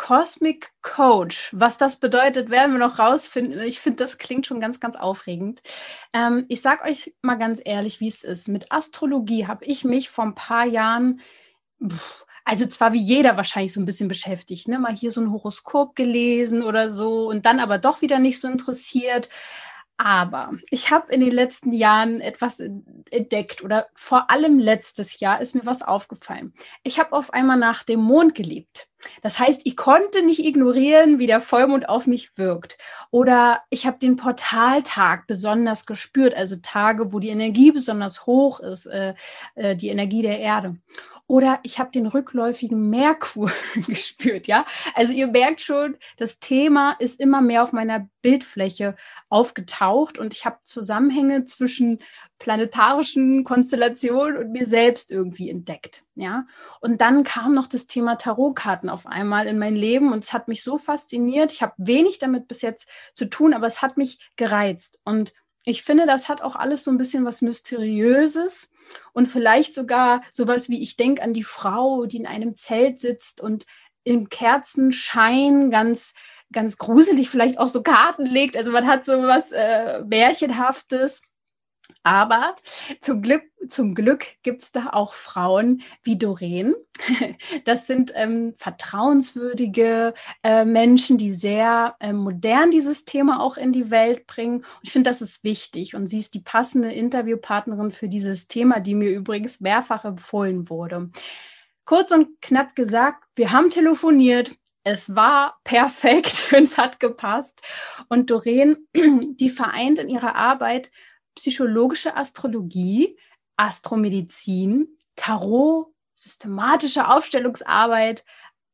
Cosmic Coach. Was das bedeutet, werden wir noch rausfinden. Ich finde, das klingt schon ganz, ganz aufregend. Ähm, ich sage euch mal ganz ehrlich, wie es ist. Mit Astrologie habe ich mich vor ein paar Jahren, also zwar wie jeder wahrscheinlich so ein bisschen beschäftigt, ne? mal hier so ein Horoskop gelesen oder so und dann aber doch wieder nicht so interessiert. Aber ich habe in den letzten Jahren etwas entdeckt oder vor allem letztes Jahr ist mir was aufgefallen. Ich habe auf einmal nach dem Mond gelebt. Das heißt, ich konnte nicht ignorieren, wie der Vollmond auf mich wirkt. Oder ich habe den Portaltag besonders gespürt, also Tage, wo die Energie besonders hoch ist, äh, äh, die Energie der Erde oder ich habe den rückläufigen Merkur gespürt, ja. Also ihr merkt schon, das Thema ist immer mehr auf meiner Bildfläche aufgetaucht und ich habe Zusammenhänge zwischen planetarischen Konstellationen und mir selbst irgendwie entdeckt, ja. Und dann kam noch das Thema Tarotkarten auf einmal in mein Leben und es hat mich so fasziniert. Ich habe wenig damit bis jetzt zu tun, aber es hat mich gereizt und ich finde, das hat auch alles so ein bisschen was Mysteriöses und vielleicht sogar sowas wie, ich denke an die Frau, die in einem Zelt sitzt und im Kerzenschein ganz, ganz gruselig vielleicht auch so Karten legt. Also man hat so was äh, Märchenhaftes. Aber zum Glück, zum Glück gibt es da auch Frauen wie Doreen. Das sind ähm, vertrauenswürdige äh, Menschen, die sehr äh, modern dieses Thema auch in die Welt bringen. Und ich finde, das ist wichtig. Und sie ist die passende Interviewpartnerin für dieses Thema, die mir übrigens mehrfach empfohlen wurde. Kurz und knapp gesagt, wir haben telefoniert. Es war perfekt, es hat gepasst. Und Doreen, die vereint in ihrer Arbeit psychologische Astrologie, Astromedizin, Tarot, systematische Aufstellungsarbeit,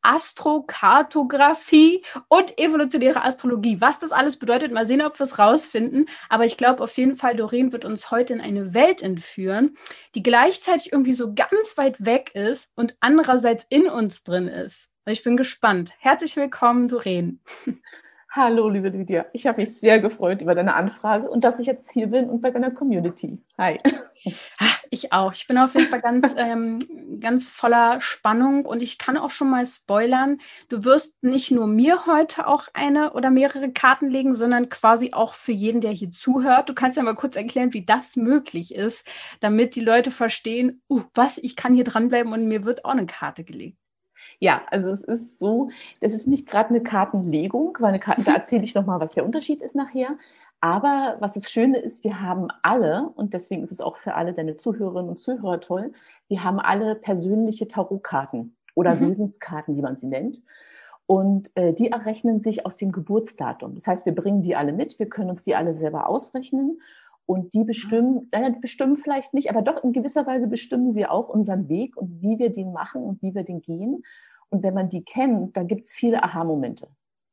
Astrokartografie und evolutionäre Astrologie. Was das alles bedeutet, mal sehen, ob wir es rausfinden. Aber ich glaube auf jeden Fall, Doreen wird uns heute in eine Welt entführen, die gleichzeitig irgendwie so ganz weit weg ist und andererseits in uns drin ist. Und ich bin gespannt. Herzlich willkommen, Doreen. Hallo, liebe Lydia. Ich habe mich sehr gefreut über deine Anfrage und dass ich jetzt hier bin und bei deiner Community. Hi. Ich auch. Ich bin auf jeden Fall ganz, ähm, ganz voller Spannung und ich kann auch schon mal spoilern. Du wirst nicht nur mir heute auch eine oder mehrere Karten legen, sondern quasi auch für jeden, der hier zuhört. Du kannst ja mal kurz erklären, wie das möglich ist, damit die Leute verstehen, uh, was, ich kann hier dranbleiben und mir wird auch eine Karte gelegt. Ja, also es ist so, das ist nicht gerade eine Kartenlegung, weil eine Karten, da mhm. erzähle ich nochmal, was der Unterschied ist nachher. Aber was das Schöne ist, wir haben alle, und deswegen ist es auch für alle deine Zuhörerinnen und Zuhörer toll, wir haben alle persönliche Tarotkarten oder mhm. Wesenskarten, wie man sie nennt. Und äh, die errechnen sich aus dem Geburtsdatum. Das heißt, wir bringen die alle mit, wir können uns die alle selber ausrechnen und die bestimmen, äh, bestimmen vielleicht nicht, aber doch in gewisser Weise bestimmen sie auch unseren Weg und wie wir den machen und wie wir den gehen. Und wenn man die kennt, da gibt es viele Aha-Momente.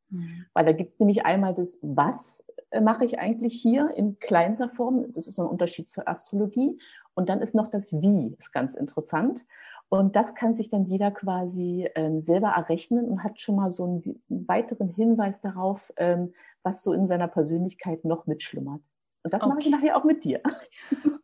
Mhm. Weil da gibt es nämlich einmal das, was äh, mache ich eigentlich hier in kleinster Form? Das ist so ein Unterschied zur Astrologie. Und dann ist noch das Wie, ist ganz interessant. Und das kann sich dann jeder quasi ähm, selber errechnen und hat schon mal so einen, einen weiteren Hinweis darauf, ähm, was so in seiner Persönlichkeit noch mitschlummert. Und das okay. mache ich nachher auch mit dir.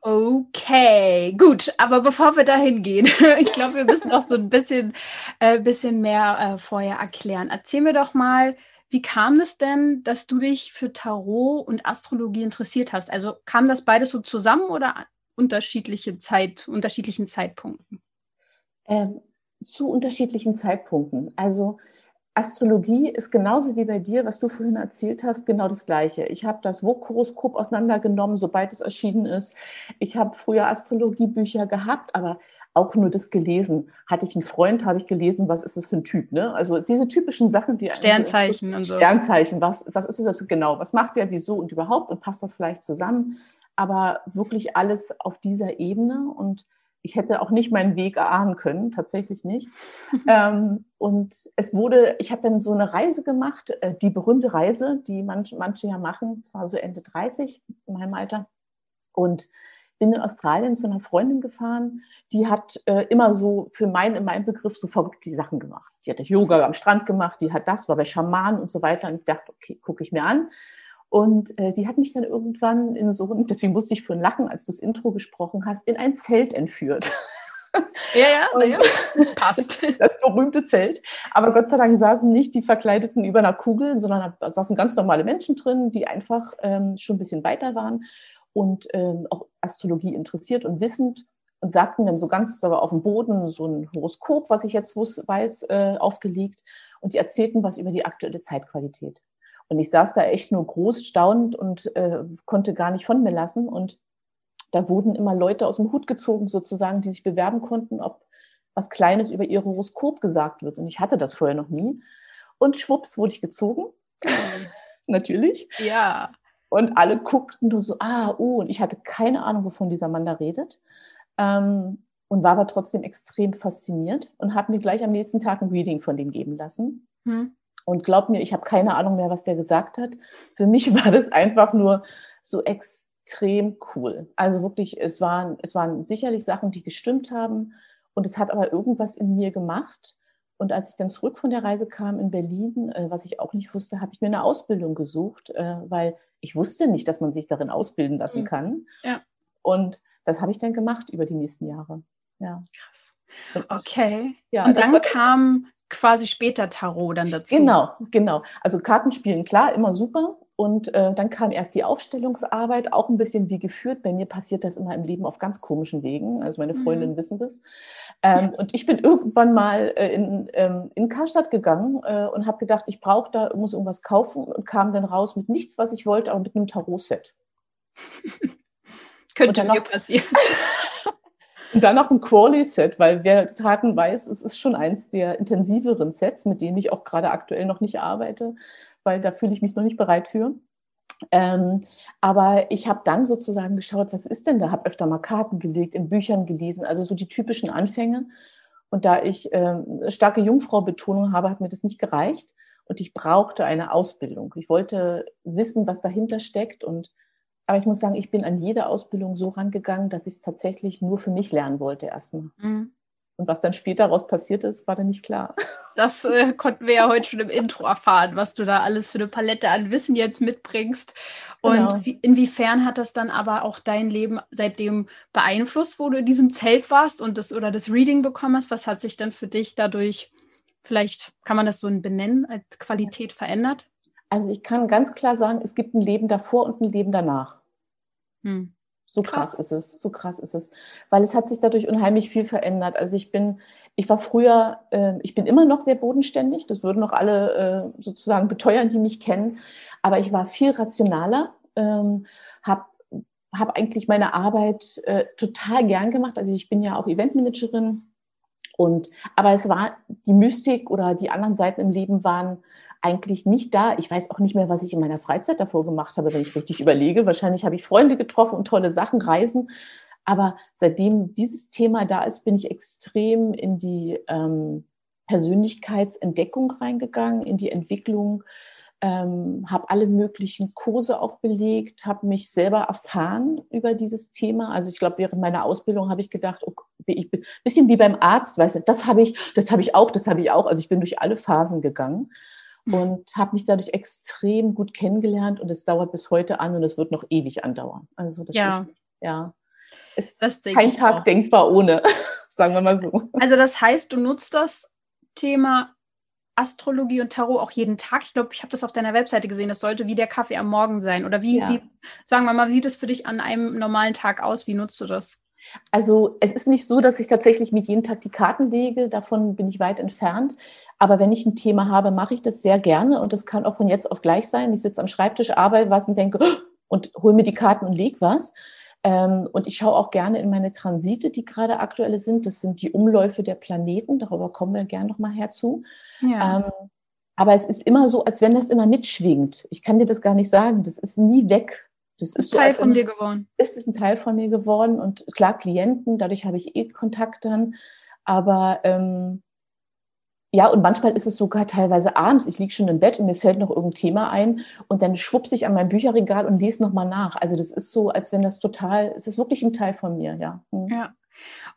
Okay, gut. Aber bevor wir dahin gehen, ich glaube, wir müssen noch so ein bisschen, äh, bisschen mehr äh, vorher erklären. Erzähl mir doch mal, wie kam es denn, dass du dich für Tarot und Astrologie interessiert hast? Also kam das beides so zusammen oder unterschiedliche Zeit, unterschiedlichen Zeitpunkten? Ähm, zu unterschiedlichen Zeitpunkten. Also Astrologie ist genauso wie bei dir, was du vorhin erzählt hast, genau das Gleiche. Ich habe das Vogue-Horoskop auseinandergenommen, sobald es erschienen ist. Ich habe früher Astrologiebücher gehabt, aber auch nur das gelesen. Hatte ich einen Freund, habe ich gelesen, was ist das für ein Typ? Ne? Also diese typischen Sachen, die Sternzeichen und so. Sternzeichen, was, was ist das genau? Was macht der, wieso und überhaupt? Und passt das vielleicht zusammen? Aber wirklich alles auf dieser Ebene und Ich hätte auch nicht meinen Weg erahnen können, tatsächlich nicht. ähm, und es wurde, ich habe dann so eine Reise gemacht, äh, die berühmte Reise, die manche, manche ja machen, zwar so Ende 30 in meinem Alter. Und bin in Australien zu einer Freundin gefahren, die hat äh, immer so für meinen, in meinem Begriff so verrückte Sachen gemacht. Die hat Yoga am Strand gemacht, die hat das, war bei Schamanen und so weiter. Und ich dachte, okay, gucke ich mir an. Und äh, die hat mich dann irgendwann in so, deswegen musste ich für ein Lachen, als du das Intro gesprochen hast, in ein Zelt entführt. Ja, ja, ja. passt. Das, das, berühmte Zelt. Aber Gott sei Dank saßen nicht die Verkleideten über einer Kugel, sondern da saßen ganz normale Menschen drin, die einfach ähm, schon ein bisschen weiter waren und ähm, auch Astrologie interessiert und wissend und sagten dann so ganz aber auf dem Boden so ein Horoskop, was ich jetzt weiß, äh, aufgelegt und die erzählten was über die aktuelle Zeitqualität. Und ich saß da echt nur groß staunend und äh, konnte gar nicht von mir lassen. Und da wurden immer Leute aus dem Hut gezogen, sozusagen, die sich bewerben konnten, ob was Kleines über ihr Horoskop gesagt wird. Und ich hatte das vorher noch nie. Und schwupps wurde ich gezogen. Natürlich. Ja. Und alle guckten nur so, ah, uh, und ich hatte keine Ahnung, wovon dieser Mann da redet. Ähm, und war aber trotzdem extrem fasziniert und habe mir gleich am nächsten Tag ein Reading von dem geben lassen. Hm. Und glaub mir, ich habe keine Ahnung mehr, was der gesagt hat. Für mich war das einfach nur so extrem cool. Also wirklich, es waren, es waren sicherlich Sachen, die gestimmt haben. Und es hat aber irgendwas in mir gemacht. Und als ich dann zurück von der Reise kam in Berlin, äh, was ich auch nicht wusste, habe ich mir eine Ausbildung gesucht, äh, weil ich wusste nicht, dass man sich darin ausbilden lassen mhm. kann. Ja. Und das habe ich dann gemacht über die nächsten Jahre. Ja. Krass. Okay. Ja, und dann kam quasi später Tarot dann dazu. Genau, genau. Also Kartenspielen, klar, immer super. Und äh, dann kam erst die Aufstellungsarbeit, auch ein bisschen wie geführt. Bei mir passiert das immer im Leben auf ganz komischen Wegen. Also meine Freundinnen mhm. wissen das. Ähm, und ich bin irgendwann mal äh, in, ähm, in Karstadt gegangen äh, und habe gedacht, ich brauche da, muss irgendwas kaufen und kam dann raus mit nichts, was ich wollte, aber mit einem Tarot-Set. Könnte mir passieren. Und dann noch ein Quali-Set, weil wer Taten weiß, es ist schon eins der intensiveren Sets, mit denen ich auch gerade aktuell noch nicht arbeite, weil da fühle ich mich noch nicht bereit für. Ähm, aber ich habe dann sozusagen geschaut, was ist denn da? Habe öfter mal Karten gelegt, in Büchern gelesen, also so die typischen Anfänge. Und da ich ähm, starke Jungfrau-Betonung habe, hat mir das nicht gereicht. Und ich brauchte eine Ausbildung. Ich wollte wissen, was dahinter steckt und aber ich muss sagen, ich bin an jede Ausbildung so rangegangen, dass ich es tatsächlich nur für mich lernen wollte erstmal. Mhm. Und was dann später daraus passiert ist, war dann nicht klar. Das äh, konnten wir ja heute schon im Intro erfahren, was du da alles für eine Palette an Wissen jetzt mitbringst. Und genau. wie, inwiefern hat das dann aber auch dein Leben seitdem beeinflusst, wo du in diesem Zelt warst und das oder das Reading bekommen hast? Was hat sich dann für dich dadurch, vielleicht kann man das so benennen, als Qualität verändert? Also ich kann ganz klar sagen, es gibt ein Leben davor und ein Leben danach. Hm. So krass. krass. ist es, so krass ist es. Weil es hat sich dadurch unheimlich viel verändert. Also ich bin, ich war früher, äh, ich bin immer noch sehr bodenständig, das würden noch alle äh, sozusagen beteuern, die mich kennen, aber ich war viel rationaler, ähm, habe hab eigentlich meine Arbeit äh, total gern gemacht. Also ich bin ja auch Eventmanagerin und, aber es war die Mystik oder die anderen Seiten im Leben waren eigentlich nicht da. Ich weiß auch nicht mehr, was ich in meiner Freizeit davor gemacht habe, wenn ich richtig überlege. Wahrscheinlich habe ich Freunde getroffen und tolle Sachen, Reisen. Aber seitdem dieses Thema da ist, bin ich extrem in die ähm, Persönlichkeitsentdeckung reingegangen, in die Entwicklung, ähm, habe alle möglichen Kurse auch belegt, habe mich selber erfahren über dieses Thema. Also ich glaube, während meiner Ausbildung habe ich gedacht, okay, ich bin bisschen wie beim Arzt, weißt du, das habe ich, das habe ich auch, das habe ich auch. Also ich bin durch alle Phasen gegangen und habe mich dadurch extrem gut kennengelernt und es dauert bis heute an und es wird noch ewig andauern. Also das ja. ist ja ist kein Tag auch. denkbar ohne, sagen wir mal so. Also das heißt, du nutzt das Thema Astrologie und Tarot auch jeden Tag. Ich glaube, ich habe das auf deiner Webseite gesehen. Das sollte wie der Kaffee am Morgen sein. Oder wie, ja. wie sagen wir mal, wie sieht es für dich an einem normalen Tag aus? Wie nutzt du das? Also es ist nicht so, dass ich tatsächlich mir jeden Tag die Karten lege, davon bin ich weit entfernt. Aber wenn ich ein Thema habe, mache ich das sehr gerne und das kann auch von jetzt auf gleich sein. Ich sitze am Schreibtisch, arbeite was und denke und hole mir die Karten und lege was. Ähm, und ich schaue auch gerne in meine Transite, die gerade aktuelle sind. Das sind die Umläufe der Planeten. Darüber kommen wir gerne nochmal herzu. Ja. Ähm, aber es ist immer so, als wenn das immer mitschwingt. Ich kann dir das gar nicht sagen. Das ist nie weg Das ist, ist so, Teil von dir geworden. Ist es ein Teil von mir geworden und klar Klienten, dadurch habe ich eh Kontakt dann, aber ähm, ja, und manchmal ist es sogar teilweise abends, ich liege schon im Bett und mir fällt noch irgendein Thema ein und dann schwupps ich an mein Bücherregal und lese nochmal nach. Also das ist so, als wenn das total, es ist wirklich ein Teil von mir, ja. Hm. Ja.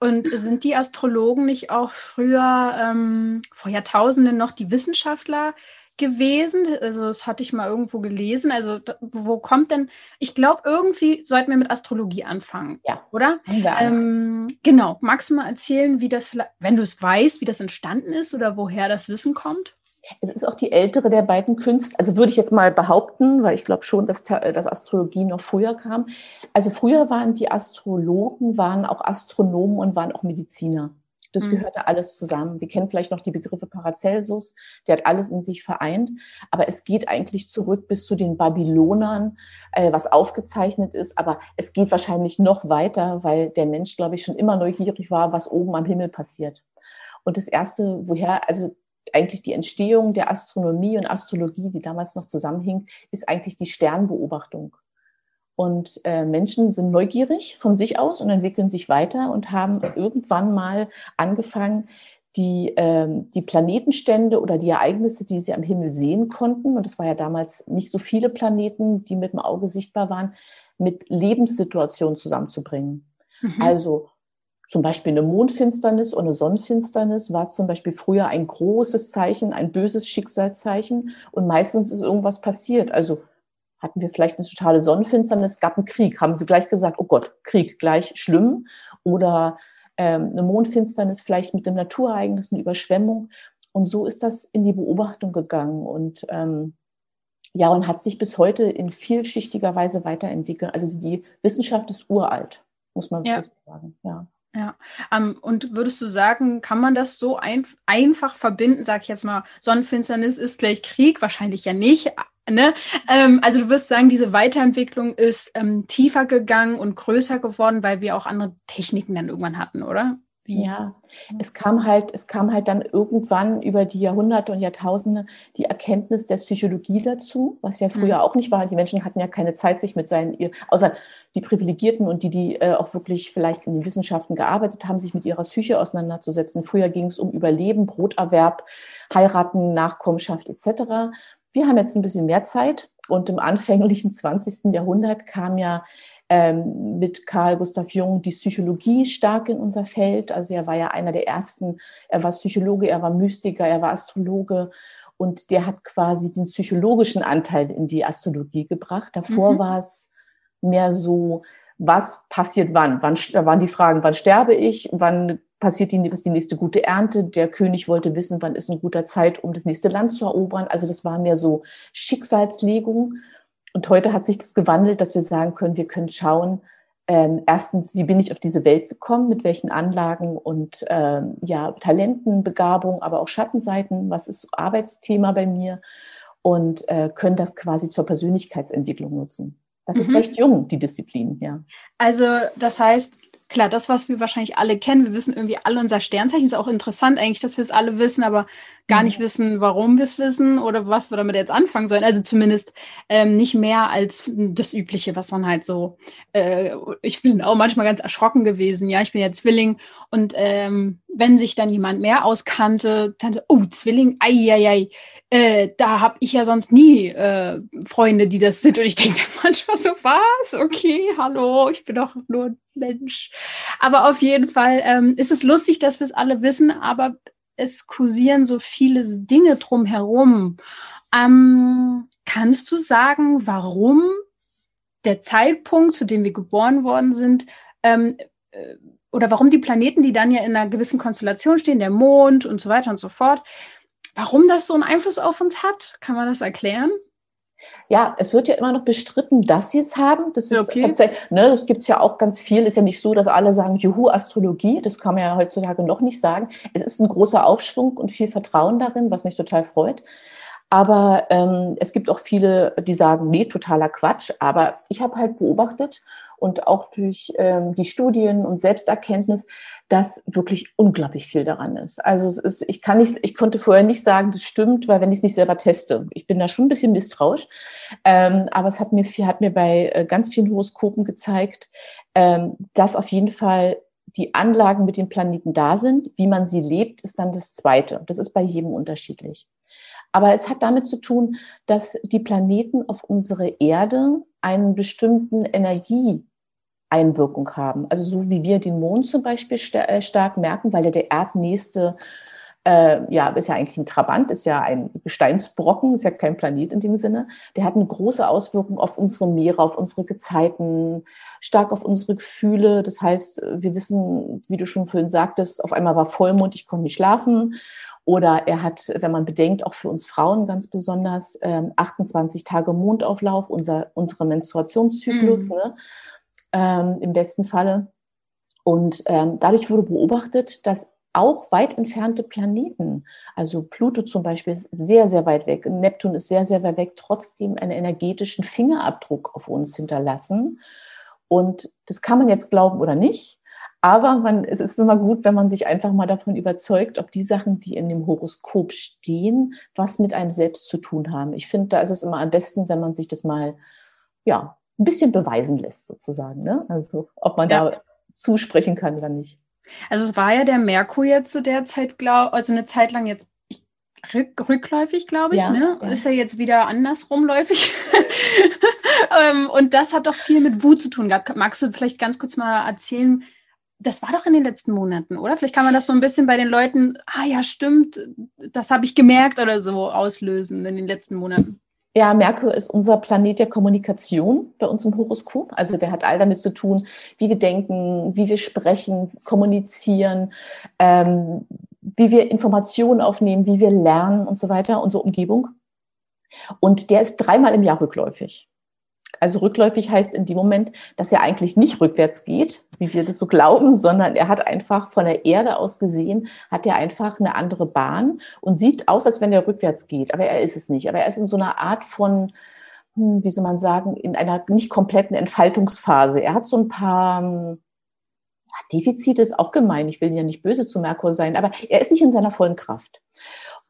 Und sind die Astrologen nicht auch früher, ähm, vor Jahrtausenden noch die Wissenschaftler gewesen. Also das hatte ich mal irgendwo gelesen. Also wo kommt denn, ich glaube, irgendwie sollten wir mit Astrologie anfangen. Ja. Oder? Ähm, genau. Magst du mal erzählen, wie das, wenn du es weißt, wie das entstanden ist oder woher das Wissen kommt? Es ist auch die ältere der beiden Künstler, also würde ich jetzt mal behaupten, weil ich glaube schon, dass, dass Astrologie noch früher kam. Also früher waren die Astrologen, waren auch Astronomen und waren auch Mediziner. Das mhm. gehörte alles zusammen. Wir kennen vielleicht noch die Begriffe Paracelsus, der hat alles in sich vereint. Aber es geht eigentlich zurück bis zu den Babylonern, äh, was aufgezeichnet ist. Aber es geht wahrscheinlich noch weiter, weil der Mensch, glaube ich, schon immer neugierig war, was oben am Himmel passiert. Und das Erste, woher, also eigentlich die Entstehung der Astronomie und Astrologie, die damals noch zusammenhing, ist eigentlich die Sternbeobachtung. Und äh, Menschen sind neugierig von sich aus und entwickeln sich weiter und haben irgendwann mal angefangen, die, äh, die Planetenstände oder die Ereignisse, die sie am Himmel sehen konnten, und es war ja damals nicht so viele Planeten, die mit dem Auge sichtbar waren, mit Lebenssituationen zusammenzubringen. Mhm. Also zum Beispiel eine Mondfinsternis oder eine Sonnenfinsternis war zum Beispiel früher ein großes Zeichen, ein böses Schicksalszeichen und meistens ist irgendwas passiert. Also hatten wir vielleicht eine totale Sonnenfinsternis, gab einen Krieg, haben sie gleich gesagt, oh Gott, Krieg gleich schlimm oder ähm, eine Mondfinsternis vielleicht mit dem Naturereignis, eine Überschwemmung. Und so ist das in die Beobachtung gegangen und ähm, ja, und hat sich bis heute in vielschichtiger Weise weiterentwickelt. Also die Wissenschaft ist uralt, muss man ja. sagen. Ja. Ja, ähm, und würdest du sagen, kann man das so ein, einfach verbinden? Sag ich jetzt mal, Sonnenfinsternis ist gleich Krieg? Wahrscheinlich ja nicht, Ne? Ähm, also du wirst sagen, diese Weiterentwicklung ist ähm, tiefer gegangen und größer geworden, weil wir auch andere Techniken dann irgendwann hatten, oder? Wie? Ja, es kam halt, es kam halt dann irgendwann über die Jahrhunderte und Jahrtausende die Erkenntnis der Psychologie dazu, was ja früher mhm. auch nicht war. Die Menschen hatten ja keine Zeit, sich mit seinen, außer die Privilegierten und die, die äh, auch wirklich vielleicht in den Wissenschaften gearbeitet haben, sich mit ihrer Psyche auseinanderzusetzen. Früher ging es um Überleben, Broterwerb, Heiraten, Nachkommenschaft etc. Wir haben jetzt ein bisschen mehr Zeit und im anfänglichen 20. Jahrhundert kam ja ähm, mit Karl Gustav Jung die Psychologie stark in unser Feld. Also er war ja einer der ersten, er war Psychologe, er war Mystiker, er war Astrologe und der hat quasi den psychologischen Anteil in die Astrologie gebracht. Davor mhm. war es mehr so, was passiert wann? wann? Da waren die Fragen, wann sterbe ich, wann passiert die, die nächste gute Ernte. Der König wollte wissen, wann ist eine gute Zeit, um das nächste Land zu erobern. Also das war mehr so Schicksalslegung. Und heute hat sich das gewandelt, dass wir sagen können, wir können schauen, ähm, erstens, wie bin ich auf diese Welt gekommen, mit welchen Anlagen und ähm, ja, Talenten, Begabung, aber auch Schattenseiten, was ist Arbeitsthema bei mir und äh, können das quasi zur Persönlichkeitsentwicklung nutzen. Das mhm. ist recht jung, die Disziplin, ja. Also das heißt, klar, das, was wir wahrscheinlich alle kennen, wir wissen irgendwie alle unser Sternzeichen, ist auch interessant eigentlich, dass wir es alle wissen, aber gar nicht mhm. wissen, warum wir es wissen oder was wir damit jetzt anfangen sollen. Also zumindest ähm, nicht mehr als das Übliche, was man halt so, äh, ich bin auch manchmal ganz erschrocken gewesen, ja, ich bin ja Zwilling und ähm, wenn sich dann jemand mehr auskannte, dann, oh, Zwilling, ei, ei, ei, äh, da habe ich ja sonst nie äh, Freunde, die das sind. Und ich denke manchmal so, was? Okay, hallo, ich bin doch nur ein Mensch. Aber auf jeden Fall ähm, ist es lustig, dass wir es alle wissen, aber es kursieren so viele Dinge drumherum. Ähm, kannst du sagen, warum der Zeitpunkt, zu dem wir geboren worden sind, ähm, äh, oder warum die Planeten, die dann ja in einer gewissen Konstellation stehen, der Mond und so weiter und so fort, Warum das so einen Einfluss auf uns hat, kann man das erklären? Ja, es wird ja immer noch bestritten, dass sie es haben. Das ist okay. tatsächlich, ne, das gibt es ja auch ganz viel. Ist ja nicht so, dass alle sagen, Juhu, Astrologie. Das kann man ja heutzutage noch nicht sagen. Es ist ein großer Aufschwung und viel Vertrauen darin, was mich total freut. Aber ähm, es gibt auch viele, die sagen, nee, totaler Quatsch. Aber ich habe halt beobachtet und auch durch ähm, die Studien und Selbsterkenntnis, dass wirklich unglaublich viel daran ist. Also es ist, ich kann nicht, ich konnte vorher nicht sagen, das stimmt, weil wenn ich es nicht selber teste, ich bin da schon ein bisschen misstrauisch. Ähm, aber es hat mir, hat mir bei äh, ganz vielen Horoskopen gezeigt, ähm, dass auf jeden Fall die Anlagen mit den Planeten da sind. Wie man sie lebt, ist dann das Zweite. Das ist bei jedem unterschiedlich. Aber es hat damit zu tun, dass die Planeten auf unsere Erde einen bestimmten Energieeinwirkung haben. Also so wie wir den Mond zum Beispiel äh, stark merken, weil er der erdnächste äh, ja, ist ja eigentlich ein Trabant, ist ja ein Gesteinsbrocken, ist ja kein Planet in dem Sinne. Der hat eine große Auswirkung auf unsere Meere, auf unsere Gezeiten, stark auf unsere Gefühle. Das heißt, wir wissen, wie du schon vorhin sagtest, auf einmal war Vollmond, ich konnte nicht schlafen. Oder er hat, wenn man bedenkt, auch für uns Frauen ganz besonders, ähm, 28 Tage Mondauflauf, unser, unsere Menstruationszyklus, mhm. ne? Ähm, im besten Falle. Und ähm, dadurch wurde beobachtet, dass auch weit entfernte Planeten, also Pluto zum Beispiel ist sehr, sehr weit weg, Neptun ist sehr, sehr weit weg, trotzdem einen energetischen Fingerabdruck auf uns hinterlassen. Und das kann man jetzt glauben oder nicht, aber man, es ist immer gut, wenn man sich einfach mal davon überzeugt, ob die Sachen, die in dem Horoskop stehen, was mit einem selbst zu tun haben. Ich finde, da ist es immer am besten, wenn man sich das mal, ja, ein bisschen beweisen lässt, sozusagen. Ne? Also, ob man ja. da zusprechen kann oder nicht. Also es war ja der Merkur jetzt zu der Zeit, glaub, also eine Zeit lang jetzt rück, rückläufig, glaube ich. Ja, ne? Ja. Ist ja jetzt wieder andersrumläufig. ähm, und das hat doch viel mit Wut zu tun gehabt. Magst du vielleicht ganz kurz mal erzählen, das war doch in den letzten Monaten, oder? Vielleicht kann man das so ein bisschen bei den Leuten, ah ja, stimmt, das habe ich gemerkt oder so auslösen in den letzten Monaten. Ja, Merkur ist unser Planet der Kommunikation bei uns im Horoskop. Also der hat all damit zu tun, wie wir denken, wie wir sprechen, kommunizieren, ähm, wie wir Informationen aufnehmen, wie wir lernen und so weiter, unsere Umgebung. Und der ist dreimal im Jahr rückläufig. Also rückläufig heißt in dem Moment, dass er eigentlich nicht rückwärts geht, wie wir das so glauben, sondern er hat einfach von der Erde aus gesehen, hat er einfach eine andere Bahn und sieht aus, als wenn er rückwärts geht. Aber er ist es nicht. Aber er ist in so einer Art von, hm, wie soll man sagen, in einer nicht kompletten Entfaltungsphase. Er hat so ein paar hm, Defizite, ist auch gemein. Ich will ja nicht böse zu Merkur sein, aber er ist nicht in seiner vollen Kraft.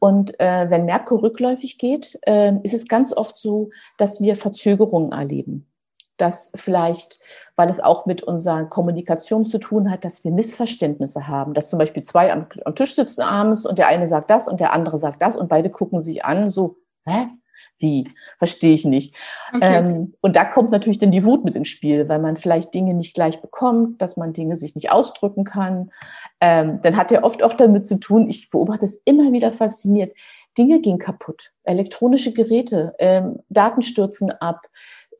Und äh, wenn Merkur rückläufig geht, äh, ist es ganz oft so, dass wir Verzögerungen erleben. Dass vielleicht, weil es auch mit unserer Kommunikation zu tun hat, dass wir Missverständnisse haben. Dass zum Beispiel zwei am, am Tisch sitzen abends und der eine sagt das und der andere sagt das und beide gucken sich an, so, hä? Wie? Verstehe ich nicht. Okay. Ähm, und da kommt natürlich dann die Wut mit ins Spiel, weil man vielleicht Dinge nicht gleich bekommt, dass man Dinge sich nicht ausdrücken kann. Ähm, dann hat er oft auch damit zu tun, ich beobachte es immer wieder fasziniert, Dinge gehen kaputt, elektronische Geräte, ähm, Daten stürzen ab,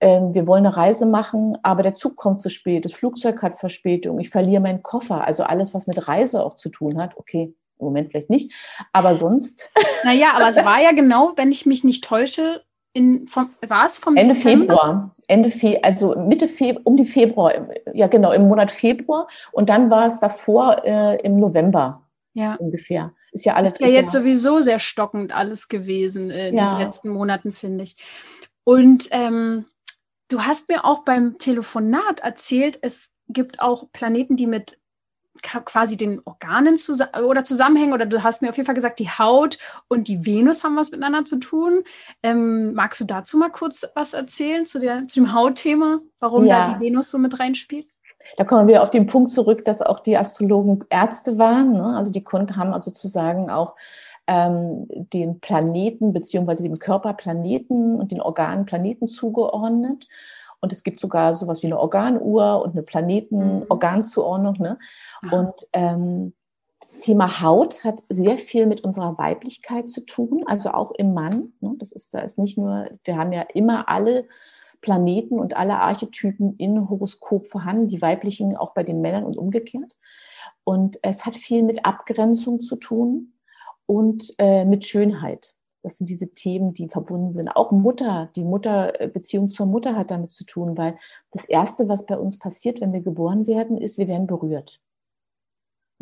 ähm, wir wollen eine Reise machen, aber der Zug kommt zu spät, das Flugzeug hat Verspätung, ich verliere meinen Koffer, also alles, was mit Reise auch zu tun hat, okay, im Moment vielleicht nicht, aber sonst. Naja, aber es war ja genau, wenn ich mich nicht täusche, in, vom, war es vom Ende Dezember? Februar. Ende Fe also Mitte Februar, um die Februar, ja genau, im Monat Februar. Und dann war es davor äh, im November ja. ungefähr. Ist ja alles. Ist ja jetzt sowieso sehr stockend alles gewesen in ja. den letzten Monaten, finde ich. Und ähm, du hast mir auch beim Telefonat erzählt, es gibt auch Planeten, die mit quasi den Organen zus oder zusammenhängen oder du hast mir auf jeden Fall gesagt, die Haut und die Venus haben was miteinander zu tun. Ähm, magst du dazu mal kurz was erzählen zu, der, zu dem Hautthema, warum ja. da die Venus so mit reinspielt? Da kommen wir auf den Punkt zurück, dass auch die Astrologen Ärzte waren. Ne? Also die Kunden haben also sozusagen auch ähm, den Planeten beziehungsweise dem Körper Planeten und den Organen Planeten zugeordnet. Und es gibt sogar sowas wie eine Organuhr und eine Planetenorganzuordnung. Mhm. Ne? Und ähm, das Thema Haut hat sehr viel mit unserer Weiblichkeit zu tun, also auch im Mann. Ne? Das ist, da ist nicht nur, wir haben ja immer alle Planeten und alle Archetypen in Horoskop vorhanden, die weiblichen auch bei den Männern und umgekehrt. Und es hat viel mit Abgrenzung zu tun und äh, mit Schönheit. Das sind diese Themen, die verbunden sind. Auch Mutter, die Mutterbeziehung zur Mutter hat damit zu tun, weil das Erste, was bei uns passiert, wenn wir geboren werden, ist, wir werden berührt.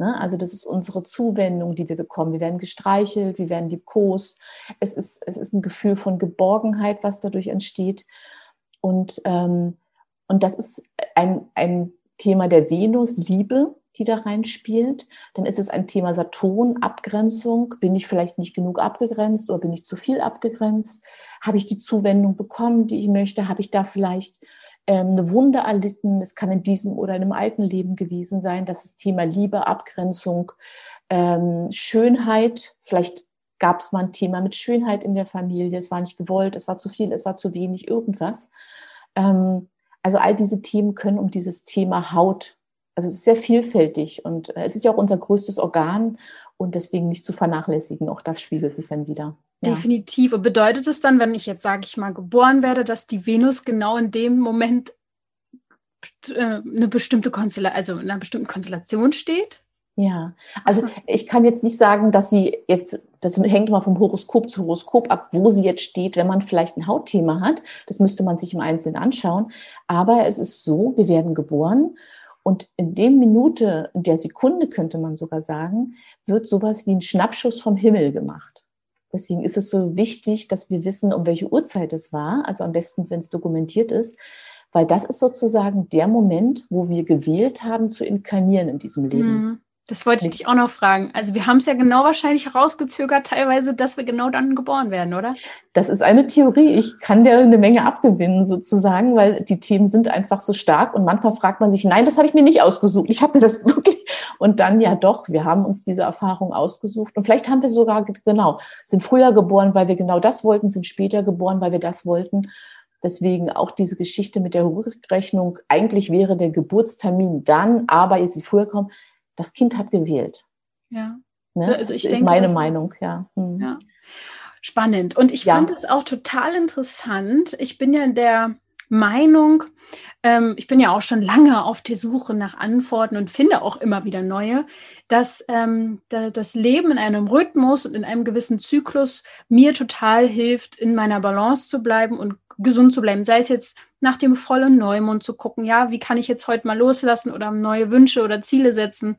Ne? Also das ist unsere Zuwendung, die wir bekommen. Wir werden gestreichelt, wir werden liebkost. Es ist, es ist ein Gefühl von Geborgenheit, was dadurch entsteht. Und, ähm, und das ist ein, ein Thema der Venus, Liebe, die da reinspielt. Dann ist es ein Thema Saturn, Abgrenzung. Bin ich vielleicht nicht genug abgegrenzt oder bin ich zu viel abgegrenzt? Habe ich die Zuwendung bekommen, die ich möchte? Habe ich da vielleicht ähm, eine Wunde erlitten? Es kann in diesem oder in einem alten Leben gewesen sein. Das ist Thema Liebe, Abgrenzung, ähm, Schönheit. Vielleicht gab es mal ein Thema mit Schönheit in der Familie. Es war nicht gewollt, es war zu viel, es war zu wenig, irgendwas. Ähm, also all diese Themen können um dieses Thema Haut also es ist sehr vielfältig und es ist ja auch unser größtes Organ und deswegen nicht zu vernachlässigen. Auch das spiegelt sich dann wieder. Ja. Definitiv. Und bedeutet es dann, wenn ich jetzt, sage ich mal, geboren werde, dass die Venus genau in dem Moment äh, eine bestimmte Konstellation, also in einer bestimmten Konstellation steht? Ja, also ich kann jetzt nicht sagen, dass sie jetzt, das hängt immer vom Horoskop zu Horoskop ab, wo sie jetzt steht, wenn man vielleicht ein Hautthema hat. Das müsste man sich im Einzelnen anschauen. Aber es ist so, wir werden geboren und in dem Minute, in der Sekunde könnte man sogar sagen, wird sowas wie ein Schnappschuss vom Himmel gemacht. Deswegen ist es so wichtig, dass wir wissen, um welche Uhrzeit es war. Also am besten, wenn es dokumentiert ist, weil das ist sozusagen der Moment, wo wir gewählt haben zu inkarnieren in diesem Leben. Mhm. Das wollte ich dich auch noch fragen. Also wir haben es ja genau wahrscheinlich herausgezögert, teilweise, dass wir genau dann geboren werden, oder? Das ist eine Theorie. Ich kann dir eine Menge abgewinnen sozusagen, weil die Themen sind einfach so stark und manchmal fragt man sich, nein, das habe ich mir nicht ausgesucht. Ich habe mir das wirklich. Und dann ja doch, wir haben uns diese Erfahrung ausgesucht und vielleicht haben wir sogar genau sind früher geboren, weil wir genau das wollten, sind später geboren, weil wir das wollten. Deswegen auch diese Geschichte mit der Rückrechnung. Eigentlich wäre der Geburtstermin dann, aber ist sie früher kommen das Kind hat gewählt. Ja. Ne? Also ich das denke, ist meine Meinung, ja. Hm. ja. Spannend. Und ich ja. fand es auch total interessant. Ich bin ja der Meinung, ähm, ich bin ja auch schon lange auf der Suche nach Antworten und finde auch immer wieder neue, dass ähm, da, das Leben in einem Rhythmus und in einem gewissen Zyklus mir total hilft, in meiner Balance zu bleiben und gesund zu bleiben. Sei es jetzt nach dem vollen Neumond zu gucken, ja, wie kann ich jetzt heute mal loslassen oder neue Wünsche oder Ziele setzen